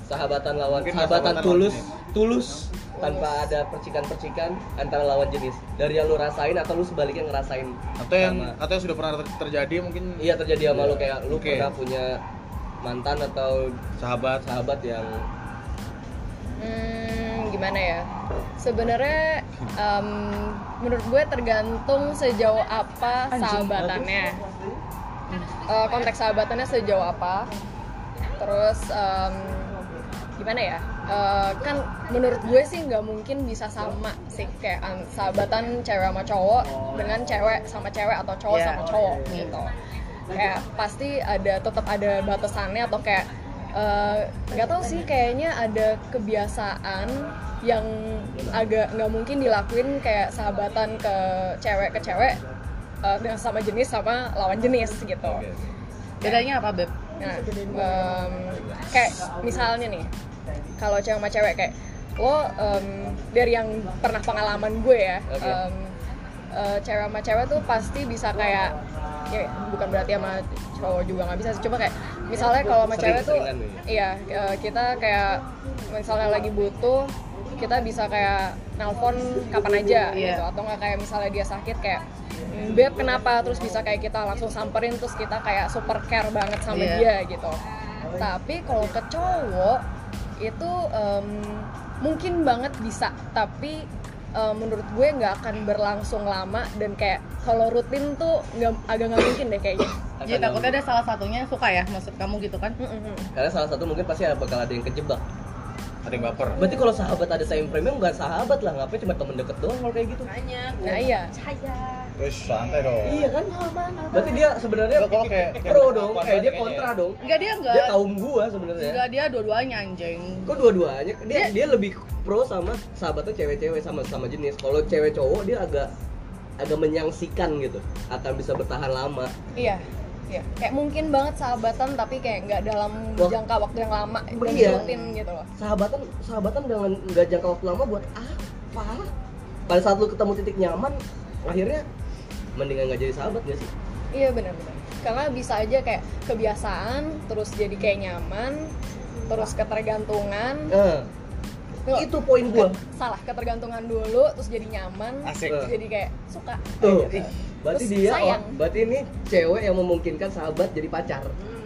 sahabatan lawan Mungkin sahabatan sahabatan tulus lawan tulus tanpa ada percikan-percikan antara lawan jenis dari yang lu rasain atau lu sebaliknya ngerasain atau yang sama- atau yang sudah pernah ter- terjadi mungkin iya terjadi sama lu kayak lu Oke. pernah punya mantan atau sahabat sahabat yang Hmm, gimana ya? Sebenarnya em, menurut gue tergantung sejauh apa sahabatannya. Eh, konteks sahabatannya sejauh apa. Terus em, gimana ya? Eh, kan menurut gue sih nggak mungkin bisa sama sih kayak an- sahabatan cewek sama cowok dengan cewek sama cewek atau cowok Iya. sama cowok gitu. Kayak pasti ada tetap ada batasannya atau kayak eh, nggak tahu sih kayaknya ada kebiasaan yang agak nggak mungkin dilakuin kayak sahabatan ke cewek ke cewek eh, dengan sama jenis sama lawan jenis gitu. Bedanya apa, Beb? Nah, em, kayak misalnya nih, kalau cewek sama cewek kayak lo em, dari yang pernah pengalaman gue ya, Oke. em, eh, cewek sama cewek tuh pasti bisa kayak ya bukan berarti sama cowok juga nggak bisa sih cuma kayak misalnya kalau sama cewek tuh iya eh, kita kayak misalnya lagi butuh kita bisa kayak nelpon kapan aja Iya. gitu atau nggak kayak misalnya dia sakit kayak "Hmm, beb kenapa? Terus bisa kayak kita langsung samperin terus kita kayak super care banget sama Iya. dia gitu. Tapi kalau ke cowok itu em, mungkin banget bisa. Tapi em, menurut gue nggak akan berlangsung lama dan kayak kalau rutin tuh nggak agak nggak mungkin deh kayaknya. Jadi takutnya ada salah satunya suka ya, maksud kamu gitu kan? Karena salah satu mungkin pasti bakal ada yang kejebak ada yang baper Berarti kalau sahabat ada time frame-nya bukan sahabat lah, ngapain cuma temen deket doang kalau kayak gitu. Makanya Nah iya. percaya. Terus santai dong Iya kan? Berarti dia sebenarnya kalau kayak- kayak pro dong, apa eh dia kontra dong. Enggak dia enggak. Dia kaum gua sebenarnya. Enggak dia dua-duanya anjing. Kok dua-duanya? Dia dia lebih pro sama sahabatnya cewek-cewek sama sama jenis. Kalau cewek cowok dia agak agak menyangsikan gitu, akan bisa bertahan lama. Iya. Iya. Kayak mungkin banget sahabatan tapi kayak nggak dalam Wah. jangka waktu yang lama dan Iya. rutin gitu loh. Sahabatan sahabatan dengan nggak jangka waktu lama buat apa? Pada saat lu ketemu titik nyaman, akhirnya mendingan nggak jadi sahabat gak sih? Iya benar-benar. Karena bisa aja kayak kebiasaan, terus jadi kayak nyaman, terus ketergantungan. Nah, Tuh, itu poin gua. salah ketergantungan dulu, terus jadi nyaman, Asik. terus jadi kayak suka. Tuh, gitu. berarti Terus dia, sayang. oh, berarti ini cewek yang memungkinkan sahabat jadi pacar.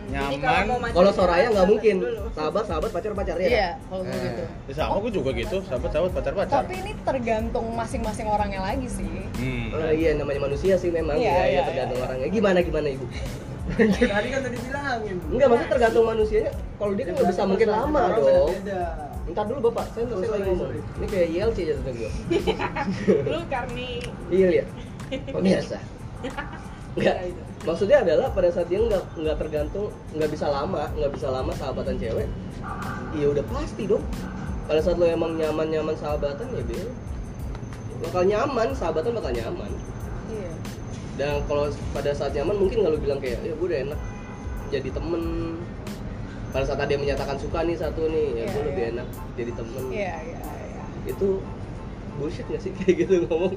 Jadi Nyaman. kalau Kalau Soraya nggak mungkin, dulu. sahabat sahabat pacar pacar ya. Iya, kan? kalau gue Nah. gitu. Ya, sama gue juga gitu sahabat sahabat pacar pacar Tapi ini tergantung masing-masing orangnya lagi sih. hmm. Oh, iya namanya manusia sih memang Iya, ya, ya, iya, tergantung iya. orangnya. Gimana gimana ibu? Tadi kan tadi bilangin. Enggak maksudnya tergantung manusianya. Kalau dia kan nggak bisa mungkin lama dong. Entar dulu bapak, saya Sorry, selesai sorry, ngomong. Ini kayak YLC aja tadi gua. (laughs) Lu karni Iya lihat. Pemirsa. Enggak. Maksudnya adalah pada saat dia nggak nggak tergantung nggak bisa lama nggak bisa lama sahabatan cewek, iya udah pasti dong. Pada saat lo emang nyaman nyaman sahabatan ya bel, bakal nyaman sahabatan bakal nyaman. Iya. Dan kalau pada saat nyaman mungkin nggak lo bilang kayak ya gue udah enak jadi temen. Pada saat yang menyatakan suka nih satu nih, ya Iya, gue lebih iya. enak jadi temen. Iya, iya, iya. Itu bullshit gak sih (laughs) kayak gitu ngomong?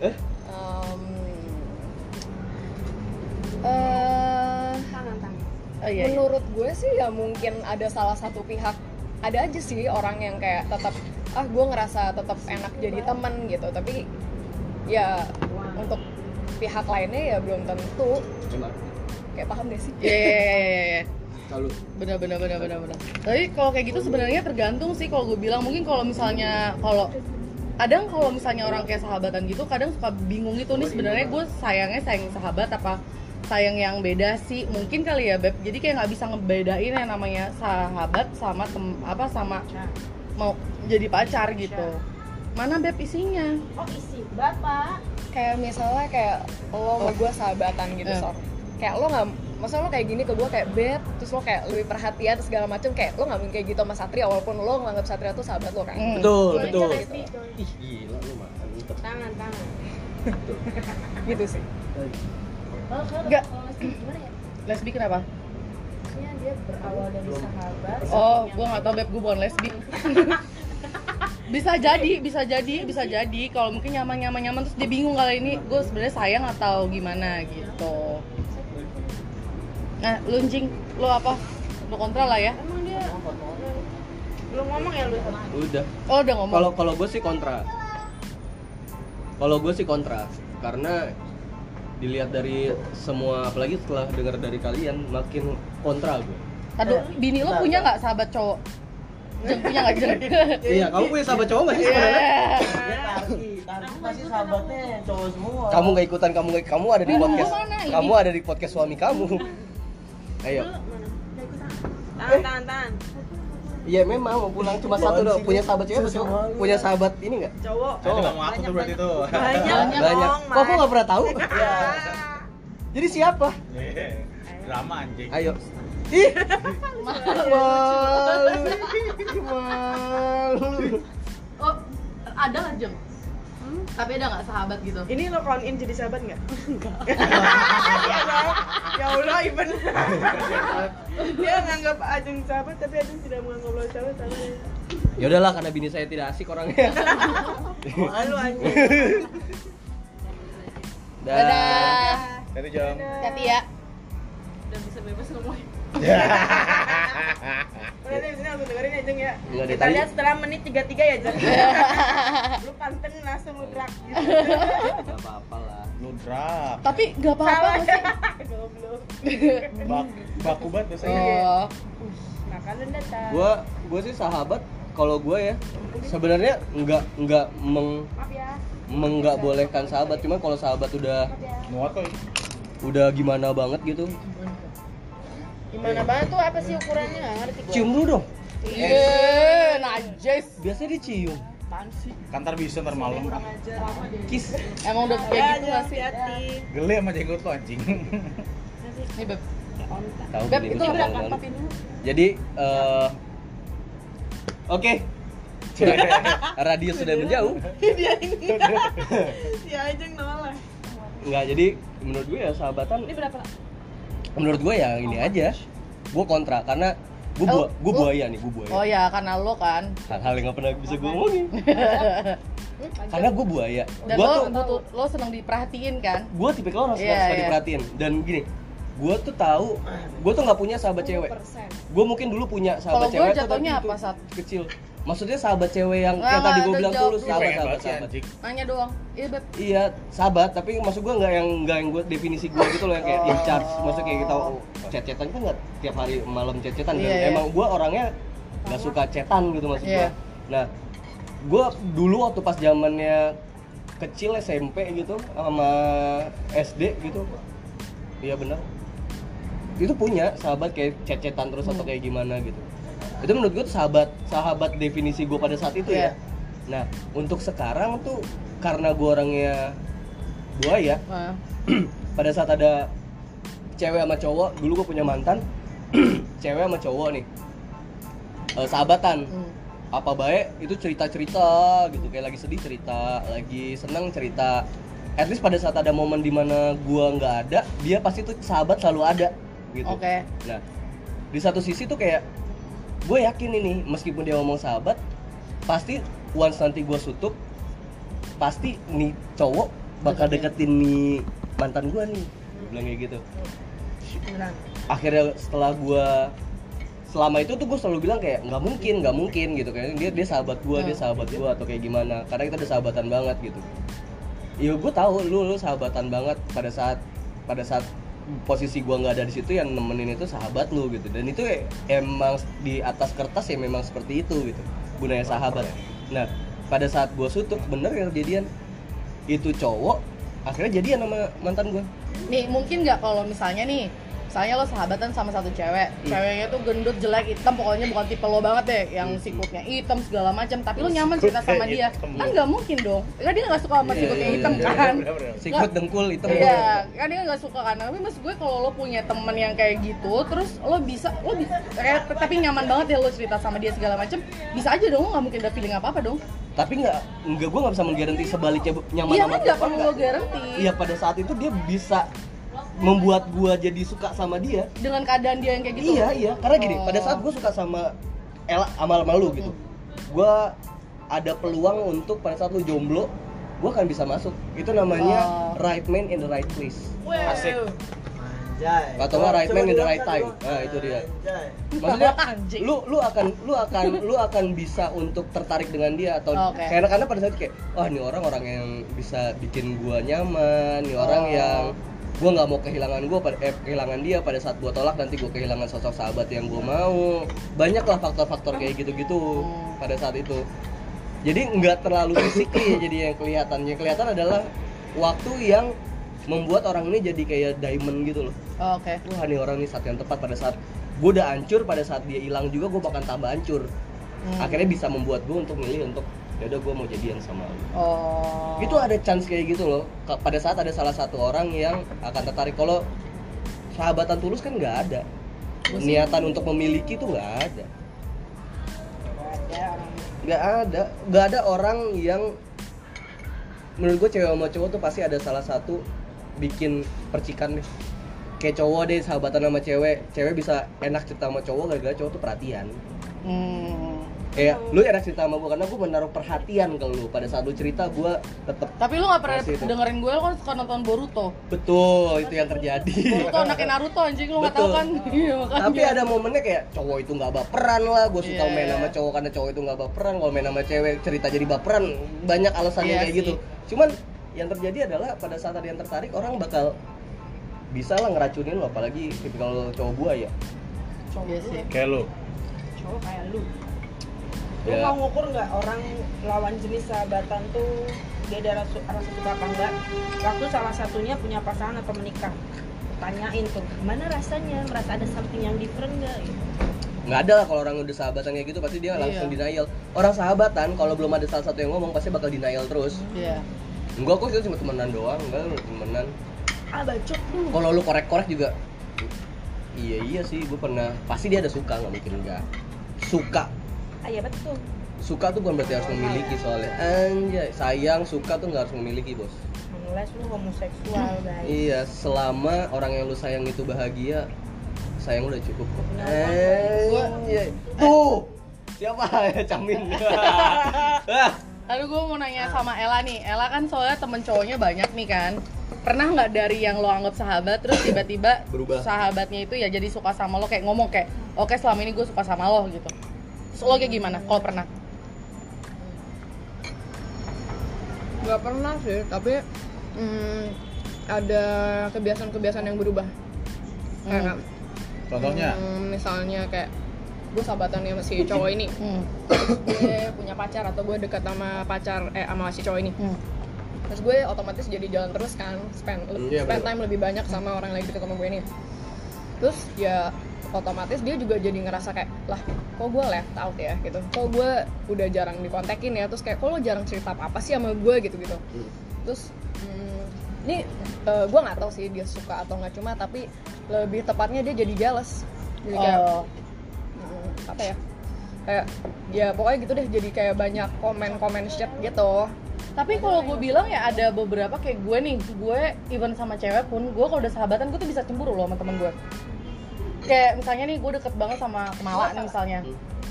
Eh? Eh, tangan tangan. Oh iya. iya. menurut gue sih ya mungkin ada salah satu pihak ada aja sih orang yang kayak tetap ah gue ngerasa tetap enak jadi teman gitu tapi ya untuk pihak lainnya ya belum tentu Emang. kayak paham gak sih Iya, iya, iya, iya, iya. Kalau benar benar benar benar benar. Tapi kalau kayak gitu sebenarnya tergantung sih kalau gue bilang. Mungkin kalau misalnya kalau kadang kalau misalnya orang kayak sahabatan gitu kadang suka bingung gitu. Nih sebenarnya gue sayangnya sayang sahabat apa sayang yang beda sih? Mungkin kali ya beb. Jadi kayak nggak bisa ngebedain yang namanya sahabat sama tem apa sama mau jadi pacar gitu. Mana beb isinya? Oh isi bapak. kayak misalnya kayak lo sama gue sahabatan gitu so kayak lo nggak masa lo kayak gini ke gue kayak beb terus lo kayak lebih perhatian terus segala macem kayak lo nggak mungkin kayak gitu sama Satria walaupun lo nganggap Satria tuh sahabat lo kan Hmm. betul betul. boleh. Ih gila lu mantep. Tangan tangan. (laughs) gitu sih Nggak. lesbi ya? lesbi kenapa Maksudnya dia berawal dari sahabat. oh gue nggak tahu beb gue bukan lesbi (laughs) bisa jadi bisa jadi bisa jadi kalau mungkin nyaman nyaman nyaman terus dia bingung kali ini gue sebenarnya sayang atau gimana gitu nah lu Njing, lu apa lu kontra lah ya Emang dia belum ngomong ya lu? Udah. oh udah ngomong Kalau kalau gue sih kontra. Kalau gue sih kontra karena dilihat dari semua apalagi setelah dengar dari kalian makin kontra gue. Tadu, bini lu punya nggak sahabat cowok Jeng punya nggak Jeng? (laughs) iya, kamu punya sahabat cowok nggak sih sebenarnya? Iya. Dia Tarki, Tarki masih sahabatnya cowok semua. Kamu nggak ikutan, kamu nggak, kamu ada di podcast, kamu ada di podcast suami kamu. (laughs) Ayo. Tangan tangan tangan. Iya memang mau pulang cuma satu doang. Beb? Punya sahabat cewek cowok? banget. Punya sahabat ini nggak? Cowok. Nah, itu nggak mau aku tuh berarti tuh (laughs) Banyak, Banyak. dong, Kok aku nggak pernah tahu? (laughs) Iya. Jadi siapa? drama anjing Ayo. Ih, malu, malu. Oh, ada nggak Jeng? Tapi ada nggak sahabat gitu? Ini lo count in jadi sahabat nggak? (laughs) Enggak. (laughs) ya Allah, Iben. (laughs) Dia nganggap Ajeng sahabat, tapi Ajeng tidak menganggap lo sahabat. Sama dia. Ya udahlah karena bini saya tidak asik orangnya. Malu anjing. Dadah. Jadi jam Hati ya. Udah bisa bebas ngomong. Udah deh, sini langsung dengerin ya Jeng ya. Nggak, Kita tadi- lihat setelah menit 33 ya Jeng. (laughs) lu panteng langsung lu drag gitu. Gak apa-apa lah. nudrak Tapi nggak apa-apa sih. (laughs) Goblok. bak baku banget biasanya Oh, datang. Gua gua sih sahabat kalau gua ya sebenarnya nggak nggak meng Maaf ya. menggak bolehkan sahabat cuma kalau sahabat udah ya. muat kok udah gimana banget gitu Gimana banget tuh apa sih ukurannya? Nggak ngerti gua. cium dulu dong iya, najis. Jess biasanya dicium Apaan sih? kantar bisa ntar malam kiss emang udah kayak Ya, gitu jangan gak sih hati-hati. gele sama jenggot lo anjing (laughs) nih beb onta. tahu Beb, itu berapa dulu. jadi eh, oke (laughs) radio sudah menjauh (laughs) Dia ini. Si Ajeng nolak. nggak jadi menurut gue ya sahabatan Ini berapa? Menurut gue ya ini aja. Gue kontra karena gue bu gue buaya nih gue buaya. Oh ya karena lo kan. Hal-hal yang gak pernah bisa gue omongin. (laughs) Karena gue buaya. Dan gue lo tuh butuh lo seneng diperhatiin kan? Gue tipikal orang suka, Iya, suka iya. diperhatiin. Dan gini gue tuh tahu gue tuh nggak punya sahabat cewek. Gue mungkin dulu punya sahabat gue cewek tapi apa, itu Sat? kecil. Maksudnya sahabat cewek yang Nggak, kayak tadi gue bilang dulu. sahabat sahabat sahabat. nanya doang. Iya beb. Iya sahabat tapi maksud gue nggak yang nggak yang gue definisi gue gitu loh yang kayak in charge. Maksudnya kayak kita chat-chatan kan nggak tiap hari malam chat-chatan dan Iya, iya. emang gue orangnya nggak suka chatan gitu maksud gue Iya. nah gue dulu waktu pas zamannya kecil SMP gitu sama SD gitu. Iya benar itu punya sahabat kayak chat-chatan terus atau kayak gimana gitu. Itu menurut gue tuh sahabat sahabat definisi gue pada saat itu Iya. ya nah untuk sekarang tuh karena gue orangnya buaya Nah, (clears throat) pada saat ada cewek sama cowok dulu gue punya mantan (clears throat) cewek sama cowok nih. Eh, sahabatan. Hmm. apa baik itu cerita cerita gitu kayak lagi sedih cerita lagi senang cerita. At least pada saat ada momen di mana gua nggak ada dia pasti tuh sahabat selalu ada gitu. Oke. Nah di satu sisi tuh kayak gue yakin ini meskipun dia ngomong sahabat pasti once nanti gue sutup pasti nih cowok bakal deketin. nih mantan gue nih. Bilang kayak gitu. Akhirnya setelah gua selama itu tuh gue selalu bilang kayak nggak mungkin nggak mungkin gitu. Kayak dia dia sahabat gua dia sahabat gua atau kayak gimana. Karena kita udah sahabatan banget gitu. Iya gue tahu lu lu sahabatan banget pada saat pada saat posisi gua nggak ada di situ yang nemenin itu sahabat lu gitu. Dan itu e- emang di atas kertas ya memang seperti itu gitu gunanya sahabat. Nah pada saat gua sutup bener yang kejadian itu cowok akhirnya jadian sama mantan gua. Nih mungkin nggak kalau misalnya nih misalnya lo sahabatan sama satu cewek Hmm. ceweknya tuh gendut jelek hitam pokoknya bukan tipe lo banget deh yang Hmm. sikutnya hitam segala macam tapi lo nyaman cerita sama dia hitam. kan nggak mungkin dong kan dia nggak suka sama Iya, sikutnya iya, hitam iya. kan sikut dengkul itu Iya, kan dia nggak suka kan. Tapi maksud gue kalau lo punya temen yang kayak gitu, terus lo bisa, lo bisa, kayak, tapi nyaman banget ya lo cerita sama dia segala macem, bisa aja dong, nggak mungkin ada feeling apa apa dong. tapi nggak nggak gue nggak bisa menggaranti sebaliknya nyaman Iya sama kan nggak apa perlu nggak. lo garanti. iya pada saat itu dia bisa membuat gua jadi suka sama dia Dengan keadaan dia yang kayak gitu. iya iya karena gini pada Oh. saat gue suka sama Ella sama sama lu gitu gua ada peluang untuk pada saat lu jomblo gua akan bisa masuk itu namanya Oh. right man in the right place Asik. Anjay. Atau nggak right man in the right time. Nah, itu dia. Maksudnya (laughs) lu lu akan lu akan lu akan bisa untuk tertarik dengan dia atau Oke. karena karena pada saat itu kayak wah ini orang orang yang bisa bikin gua nyaman nih orang Oh. yang gua nggak mau kehilangan gua pada- eh, kehilangan dia pada saat gua tolak nanti gua kehilangan sosok sahabat yang gua mau banyak lah faktor-faktor kayak gitu-gitu Hmm. pada saat itu jadi nggak terlalu fisik ya (coughs) jadi yang kelihatan yang kelihatan adalah waktu yang membuat orang ini jadi kayak diamond gitu loh Oh, Oke. wah nih orang nih saat yang tepat pada saat gue udah hancur pada saat dia hilang juga gue bakal tambah hancur Hmm. akhirnya bisa membuat gue untuk milih untuk ya udah gue mau jadian sama lu. Oh. itu ada chance kayak gitu loh. Pada saat ada salah satu orang yang akan tertarik. Kalau sahabatan tulus kan nggak ada. Niatan untuk memiliki tuh nggak ada. Nggak ada nggak ada. Orang yang menurut gue cewek sama cowok tuh pasti ada salah satu bikin percikan deh. Kayak cowok deh sahabatan sama cewek. Cewek bisa enak cerita sama cowok gara-gara cowok tuh perhatian. Hmm. Kayak lu enak cerita sama gue karena gue menaruh perhatian ke lu. Pada saat lu cerita gue tetep Tapi lu gak pernah dengerin gue, lo kan suka nonton Boruto. Betul itu yang terjadi. Boruto anaknya Naruto anjing, lu gak tau kan? (laughs) Iya makanya. Tapi ada momennya kayak cowok itu nggak baperan lah. Gue suka Iya. main sama cowok karena cowok itu nggak baperan. Kalau main sama cewek cerita jadi baperan. Banyak alasannya Iya kayak sih. gitu cuman yang terjadi adalah pada saat ada yang tertarik orang bakal bisa lah ngeracunin lo apalagi tipikal cowok gua ya. Iya sih. Kayak lu. cowok kayak lu lu Ya. mau ngukur nggak orang lawan jenis sahabatan tuh dia ada rasa, rasa suka apa enggak? Waktu salah satunya punya pasangan atau menikah. Tanyain tuh gimana rasanya? Merasa ada something yang different nggak? Gitu. nggak ada lah kalau orang udah sahabatan kayak gitu pasti dia langsung Iya. denial. Orang sahabatan kalau belum ada salah satu yang ngomong pasti bakal denial terus. Iya. enggak kok itu cuma temenan doang enggak lu temenan. Ah bacot lu. Kalau lu korek-korek juga iya iya sih gue pernah. Pasti dia ada suka nggak mungkin enggak suka iya betul. Suka tuh bukan berarti harus memiliki soalnya. Anjay sayang suka tuh nggak harus memiliki bos. Mengeles lu homoseksual guys. Iya selama orang yang lu sayang itu bahagia sayang udah cukup kok. Banget. anjay tuh! Siapa? (laughs) Ya camin Ah, Lalu (laughs) gue mau nanya sama Ella nih, Ella kan soalnya temen cowoknya banyak nih kan. Pernah nggak dari yang lo anggap sahabat terus tiba-tiba Berubah. sahabatnya itu ya jadi suka sama lo kayak ngomong kayak Oke selama ini gue suka sama lo gitu lo kayak gimana kalau pernah? nggak pernah sih tapi hmm, ada kebiasaan-kebiasaan yang berubah kayak Contohnya? hmm, misalnya kayak gue sahabatan sama si cowok ini Hmm. gue punya pacar atau gue dekat sama pacar eh sama si cowok ini Hmm. terus gue otomatis jadi jalan terus kan spend Iya, spend betul. time lebih banyak sama orang yang lagi deket sama gue ini terus ya otomatis dia juga jadi ngerasa kayak lah kok gue left out ya? Gitu. Kok gue udah jarang dikontekin ya? Terus kayak kok lo jarang cerita apa apa sih sama gue gitu gitu. Terus hmm, ini eh, gue nggak tahu sih dia suka atau nggak cuma tapi lebih tepatnya dia jadi jealous. Jadi kayak Oh, hmm, apa ya? Kayak ya pokoknya gitu deh jadi kayak banyak komen-komen shit gitu. Tapi kalau gue bilang ya ada beberapa kayak gue nih, gue even sama cewek pun, gue kalau udah sahabatan gue tuh bisa cemburu loh sama temen gue. Kayak misalnya nih gue deket banget sama Kemala nih misalnya,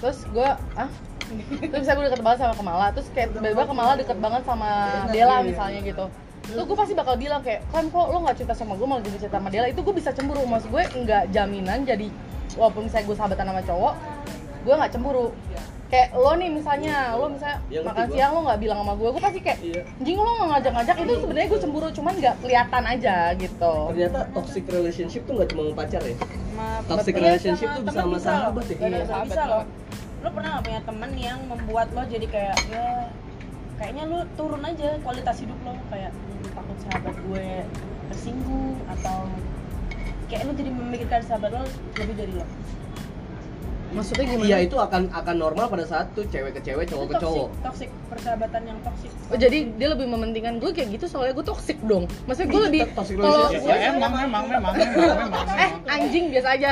terus gue ah terus misalnya gue deket banget sama Kemala, terus kayak tiba-tiba Kemala deket banget sama Dela misalnya gitu. Terus gue pasti bakal bilang kayak, kan kok lo nggak cerita sama gue malah jadi cerita sama Dela, itu gue bisa cemburu. Maksud gue nggak jaminan jadi walaupun misalnya gue sahabatan sama cowok, gue nggak cemburu. Kayak lo nih misalnya, lo misalnya Iya, ngerti makan gua. siang lo nggak bilang sama gue, gue pasti kayak Iya. Jing lo nggak ngajak-ngajak itu sebenarnya gue cemburu cuman nggak kelihatan aja gitu. ternyata toxic relationship tuh nggak cuma pacar ya Toxic Iya, relationship tuh bisa sama sahabat ya? Iya, bisa sahabat loh. lo pernah gak punya temen yang membuat lo jadi kayak ya kayaknya lo turun aja kualitas hidup lo kayak "Hmm, takut sahabat gue tersinggung atau kayak lo jadi memikirkan sahabat lo lebih dari lo Maksudnya gimana? iya itu akan akan normal pada saat tuh cewek ke cewek cowok Itu ke cowok toxic persahabatan yang toxic Oh, jadi dia lebih mementingkan gue kayak gitu soalnya gue toxic dong. Maksudnya gue Itu lebih toxic kalau Ya, ya emang, emang, memang, memang, eh anjing biasa aja.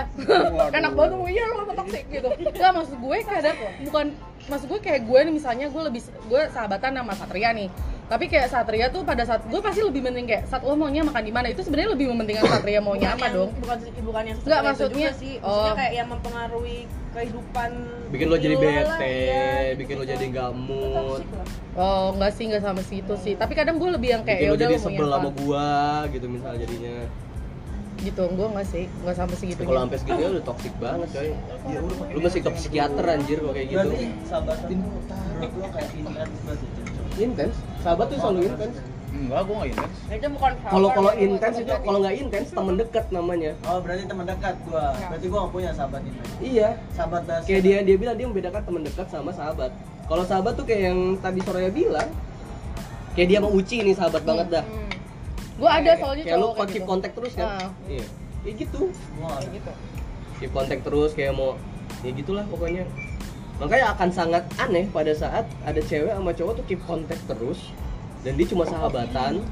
Enak banget ngomong iya lo apa toxic gitu. Enggak maksud gue kadang bukan maksud gue kayak gue nih misalnya gue lebih gue sahabatan sama Satria nih. Tapi kayak Satria tuh pada saat gue pasti lebih penting kayak saat lo maunya makan di mana itu sebenarnya lebih mementingkan Satria maunya apa yang, dong. bukan bukan yang itu maksudnya- juga sih maksudnya oh. kayak yang mempengaruhi kehidupan bikin lo jadi lo lah, bete iya, bikin lo gitu-gitu. jadi nggak mood. Oh enggak sih enggak sama situ sih. Tapi kadang gue lebih yang kayak bikin ya lo udah jadi lo sebel sama gua gitu misalnya jadinya Gitu gue enggak sih enggak sampai segitu. kalau sampai segitu ya udah toxic banget coy lu mesti ke psikiater anjir kalau kayak gitu Berarti sahabatan lo kayak berarti Cok. Intens sahabat tuh selalu intens Enggak, gue nggak intens. itu bukan kalau kalau intens itu kalau nggak intens temen dekat namanya Oh berarti teman dekat gua. Berarti gua gak punya sahabat itu. iya Sahabat dasar. kayak dia dia bilang dia membedakan teman dekat sama sahabat kalau sahabat tuh kayak yang tadi Soraya bilang kayak dia mau Uci nih sahabat banget dah Gue Hmm. ada soalnya kayak lu kayak keep gitu. kontak terus kan Ah. iya kayak gitu Gua nggak ada. gitu. keep kontak terus kayak mau ya gitulah pokoknya makanya akan sangat aneh pada saat ada cewek sama cowok tuh keep kontak terus dan dia cuma sahabatan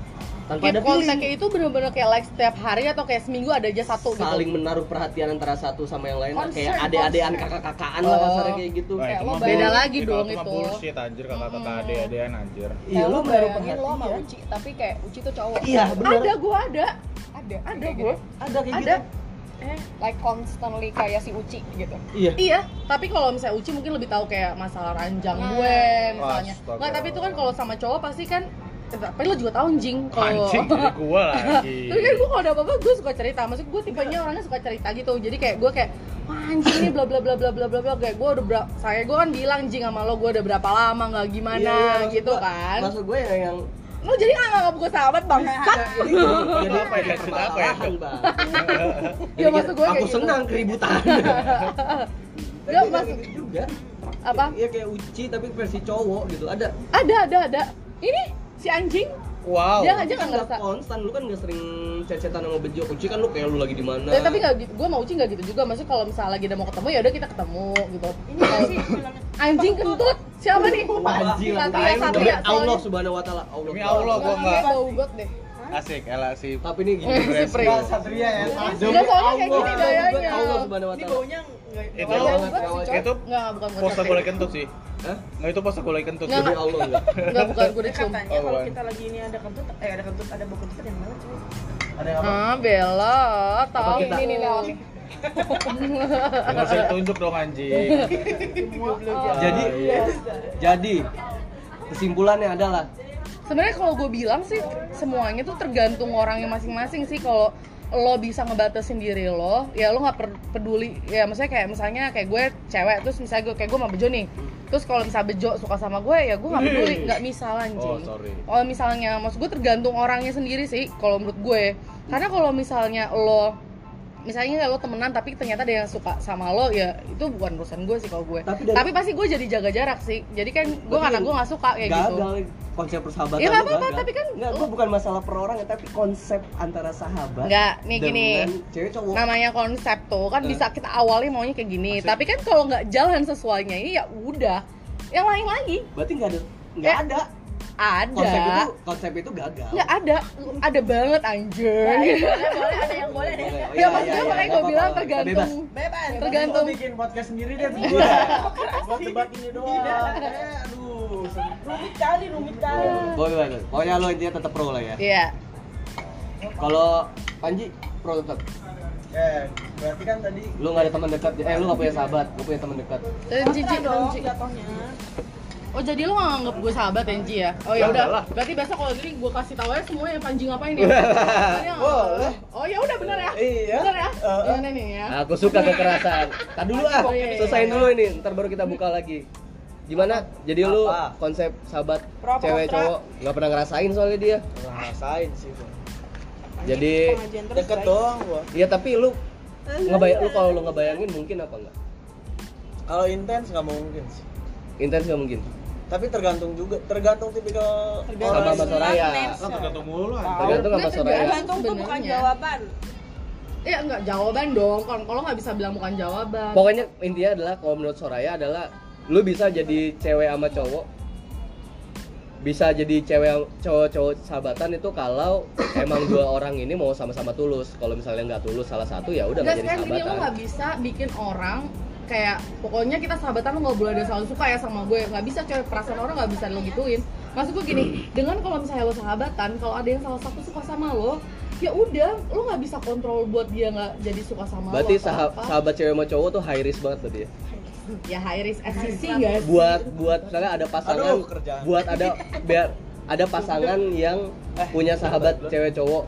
tanpa ada Keep kontaknya feeling itu bener-bener kayak like setiap hari atau kayak seminggu ada aja satu saling gitu. menaruh perhatian antara satu sama yang lain Concern, kayak ade-adean kakak-kakaan lah Oh. kasarnya kayak gitu Wah, Kayak itu lo beda lagi Itu dong mah itu. bullshit anjir kakak-kakak ade-adean anjir. iya Kayak lu lo menaruh bayangin lo sama perhatian Uci tapi kayak Uci tuh cowok iya benar Ada gue ada. ada Ada kayak gue. gitu. ada kayak Ada. gitu eh like constantly kayak si Uci gitu iya Iya, tapi kalau misalnya Uci mungkin lebih tahu kayak masalah ranjang Hmm. gue misalnya. Astaga. Enggak, tapi itu kan kalau sama cowok pasti kan tapi lo juga tahu anjing kalau Anjing, jadi (laughs) gue lagi. Tapi kan gue kalau ada apa-apa gue suka cerita. Maksud gue tipenya orangnya suka cerita gitu. Jadi kayak gue kayak Wah anjing ini bla bla bla bla bla bla bla kayak gue udah berapa saya gue kan bilang jing sama lo gue udah berapa lama nggak gimana Iya, iya, gitu gua- kan maksud gue yang yang lo jadi nggak nganggap gue sahabat bang? Jadi jadi Apa ya? Cerita apa ya? permasalahan, Bang. Ya, Jadi maksud gue aku gitu. senang keributan. Tapi maksud- gitu juga. Apa? Iya kayak Uci tapi versi cowok gitu. Ada. Ada ada ada. Ini si anjing Wow. dia aja nggak Kan ngerasa konstan, lu kan nggak sering cecetan sama Bejo. Kunci kan lu kayak lu lagi di mana. Eh, tapi nggak gitu, gue mau Uci nggak gitu juga. Maksudnya kalau misalnya lagi udah mau ketemu ya udah kita ketemu gitu. Ini sih Anjing kentut, siapa nih? Anjing Satria, demi Satria. Allah subhanahu wa ta'ala. Allah. Demi Allah, gua Nggak, nggak. bau got deh. Asik, Ella si Tapi ini gini, Eh, si. Pri. Satria ya. Enggak, soalnya kayak gini gayanya. Allah subhanahu wa ini ta'ala. Itu. Itu Nggak, bukan bukan poster boleh kentut sih. Hah? Nggak itu poster boleh kentut. Demi Allah enggak. Enggak, (laughs) bukan gue dicium. katanya Oh, kalau bukan. kita lagi ini ada kentut eh ada kentut ada bau kentut yang mana cuy Ada yang apa? Ah, Bella, tahu ini nih Lel. Nggak usah ditunjuk dong anjing. (laughs) Jadi Iya. jadi kesimpulannya adalah Sebenarnya kalau gue bilang sih semuanya tuh tergantung orangnya masing-masing sih. Kalau lo bisa ngebatasin diri lo, ya lo nggak peduli. Ya maksudnya kayak misalnya kayak gue cewek, terus misalnya gue kayak gue sama Bejo nih. Terus kalau misalnya Bejo suka sama gue, ya gue nggak peduli, nggak misal Oh, anjing. sorry. Kalau misalnya, maksud gue tergantung orangnya sendiri sih. Kalau menurut gue, karena kalau misalnya lo misalnya lo temenan tapi ternyata ada yang suka sama lo ya itu bukan urusan gue sih kalau gue Tapi tapi, dari- pasti gue jadi jaga jarak sih jadi kan gue karena gue nggak suka kayak gitu gagal konsep persahabatan Ya, apa-apa, gagal. tapi kan- Nggak, gua bukan masalah per orang ya tapi konsep antara sahabat Nggak, nih gini. cewek cowok namanya konsep tuh kan Eh. bisa kita awalnya maunya kayak gini Asik. tapi kan kalau nggak jalan sesuainya ini ya udah yang lain lagi berarti nggak ada nggak Ya, ada ada. Konsep itu konsep itu gagal. Nggak ada. Ada banget anjir. Boleh boleh ada yang boleh deh ya iya, maksudnya iya, iya, makanya gue bilang tergantung bebas. Tergantung Gua bikin podcast sendiri deh tuh. Buat debat ini doang. Eh, aduh. rumit kali rumit kali. Bebas. boleh boleh. Pokoknya lo intinya tetap pro lah ya. Iya. Kalau Panji pro tetap Eh, berarti kan tadi lu nggak ada teman dekat eh lu nggak punya sahabat lu punya teman dekat. Dan Cici dong Cici. Oh jadi lo gak nganggep gue sahabat Enji ya? Oh ya udah. Berarti besok kalau gini gue kasih tahu ya semua yang Panji ngapain (laughs) ya. Nggak- Boleh. Oh ya udah bener ya. Iya. Bener ya. Eh. Gimana nih ya? aku suka kekerasan tak dulu ah Oh, iya, iya, selesaiin iya. dulu ini ntar baru kita buka lagi gimana jadi lu konsep sahabat Pro cewek cowok nggak pernah ngerasain soalnya dia pernah ngerasain sih gua. Jadi, Deket doang gua. Iya tapi lu ngebayang lu kalau lu ngebayangin mungkin apa enggak? Kalau intens nggak mungkin sih. Intens nggak mungkin. Tapi tergantung juga, tergantung tipikal Sama orang. sama Soraya. Kan tergantung mulu Tergantung sama Soraya. tergantung tuh bukan jawaban Ya enggak jawaban dong. Kalau kalau nggak bisa bilang bukan jawaban. Pokoknya intinya adalah kalau menurut Soraya adalah lu bisa jadi cewek sama cowok bisa jadi cewek cowok-cowok sahabatan itu kalau emang dua orang ini mau sama-sama tulus kalau misalnya nggak tulus salah satu ya udah nggak Enggak jadi sekarang gini lo sahabatan nggak bisa bikin orang kayak pokoknya kita sahabatan lo nggak boleh ada selalu suka ya sama gue. Nggak bisa coy. Perasaan orang nggak bisa lo gituin. Maksud gue gini dengan kalau misalnya lo sahabatan kalau ada yang salah satu suka sama lo ya udah lo nggak bisa kontrol buat dia nggak jadi suka sama berarti lo atau sahab- apa. sahabat cewek sama cowok tuh high risk banget berarti ya? Ya high risk. FCC sih. Buat buat misalnya ada pasangan Aduh, kerjaan. buat ada biar ada pasangan yang punya sahabat cewek cowok.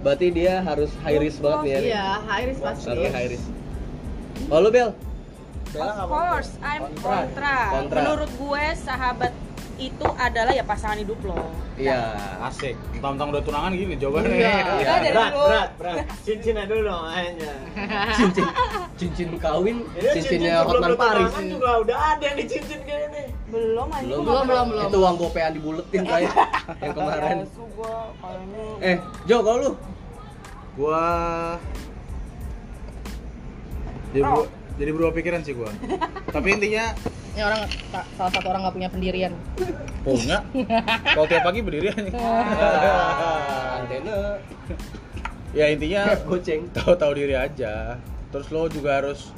Berarti dia harus high risk banget nih ya iya high risk pasti. High risk. Oh, lu Bel? Bella Of course. I'm Kontra. kontra. Kontra. Menurut gue sahabat itu adalah ya pasangan hidup lo. Iya. Asik. Mentang-mentang udah tunangan gini jawabannya. Iya. Iya. Kan dari Berat, dulu. berat, berat. Cincinnya dulu makanya. (laughs) Cincin cincin kawin, cincinnya sebelum Hotman Paris. bertunangan juga udah ada yang dicincin kayak ini. Belum aja. Belum, Belum, belum, belum. Itu uang gopean dibuletin kayak (laughs) yang kemarin. Kayaknya. Eh, Jo, kalau lu? Gua jadi berubah, jadi berubah pikiran sih gua. Tapi intinya ini orang sa- salah satu orang nggak punya pendirian punya. Kalau tiap pagi berdiri aja. (laughs) Ah, Antena ya intinya (laughs) goceng. tahu-tahu diri aja. Terus lo juga harus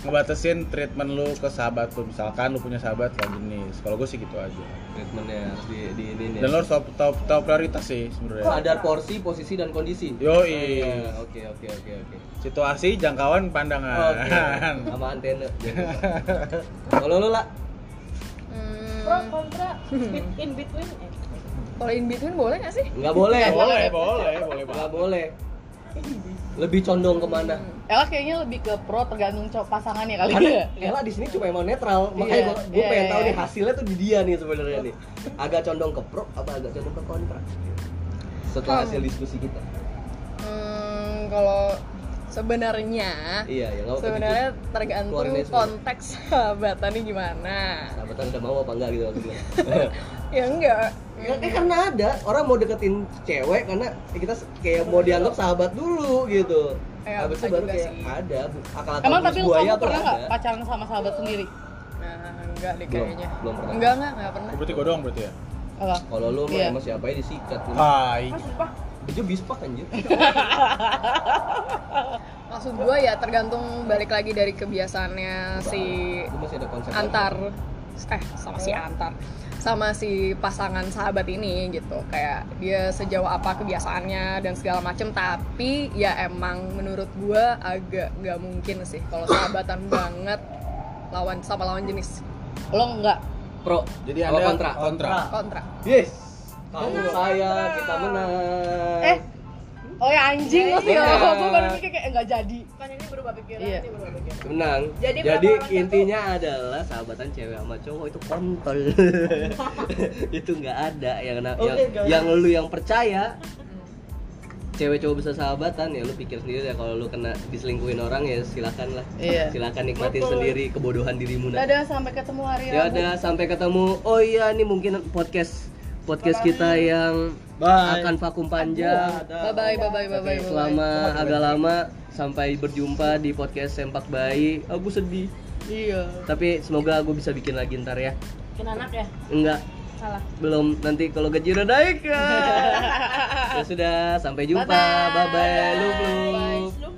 ngebatasin treatment lu ke sahabat lu. Misalkan lu punya sahabat lawan jenis. Kalau gue sih gitu aja. Treatmentnya harus di di ini. Dan lo harus tahu, tahu, tahu prioritas sih sebenarnya. sadar porsi, posisi dan kondisi. Yoi. Iya, Oke, oke, oke, oke. Situasi, jangkauan, pandangan. Oke. Sama antena. (laughs) Kalau lu lah, Pro Hmm, kontra in between. Eh. kalau in between boleh nggak sih? nggak boleh. boleh, boleh, boleh Nggak banget. boleh. Lebih condong ke mana? Ella kayaknya lebih ke pro tergantung pasangannya kali Karena ya Ella di sini cuma emang netral, makanya Iya, gua, gua iya, pengen iya, tahu nih iya. hasilnya tuh di dia nih sebenarnya nih. Agak condong ke pro apa agak condong ke kontra? Setelah Hmm. hasil diskusi kita. Hmm, kalau sebenarnya Iya, ya sebenarnya tergantung konteks (laughs) sahabatannya gimana Sahabatan udah mau apa enggak gitu maksudnya. (laughs) ya enggak Ya, eh, karena ada orang mau deketin cewek karena ya kita kayak mau dianggap sahabat dulu gitu. Ya, Habis itu baru kayak sih. ada bu- akal-akal Emang tapi lu buaya kamu tuh pernah nggak ada. pacaran sama sahabat sendiri? nah enggak deh Belum, kayaknya belum pernah. enggak enggak enggak pernah berarti gue doang berarti ya Apa? Kalau lu Iya. emang siapa ya disikat lu. hai Ah, Itu bispak anjir. (laughs) maksud gue ya tergantung balik lagi dari kebiasaannya si Itu masih ada konsep antar eh sama si antar sama si pasangan sahabat ini gitu kayak dia sejauh apa kebiasaannya dan segala macem tapi ya emang menurut gua agak nggak mungkin sih kalau sahabatan (coughs) banget lawan sama lawan jenis Lo enggak? pro. jadi anda kontra? kontra kontra Yes. Kamu saya kita menang. Eh, oh ya anjing lu sih. Iya. Gue baru mikir kayak enggak jadi. kan ini berubah pikiran Iya. ini berubah pikiran menang. Jadi Jadi, intinya adalah sahabatan cewek sama cowok itu kontol. (laughs) itu nggak ada yang Oke, yang, guys. yang lu yang percaya cewek cowok bisa sahabatan ya lu pikir sendiri ya kalau lu kena diselingkuhin orang ya silakan lah Iya. silakan nikmatin Betul. sendiri kebodohan dirimu nah. Dadah sampai ketemu hari ya Rabu. udah sampai ketemu oh iya ini mungkin podcast podcast kita yang Bye. akan vakum panjang. Bye bye bye bye bye bye selama agak lama sampai berjumpa di podcast sempak bayi. Aku sedih. Iya. tapi semoga aku bisa bikin lagi ntar ya. Bikin anak ya? Enggak. Salah. Belum. Nanti kalau gaji udah naik. Ya, (laughs) ya sudah sampai jumpa. Bye bye, lu Bye. lu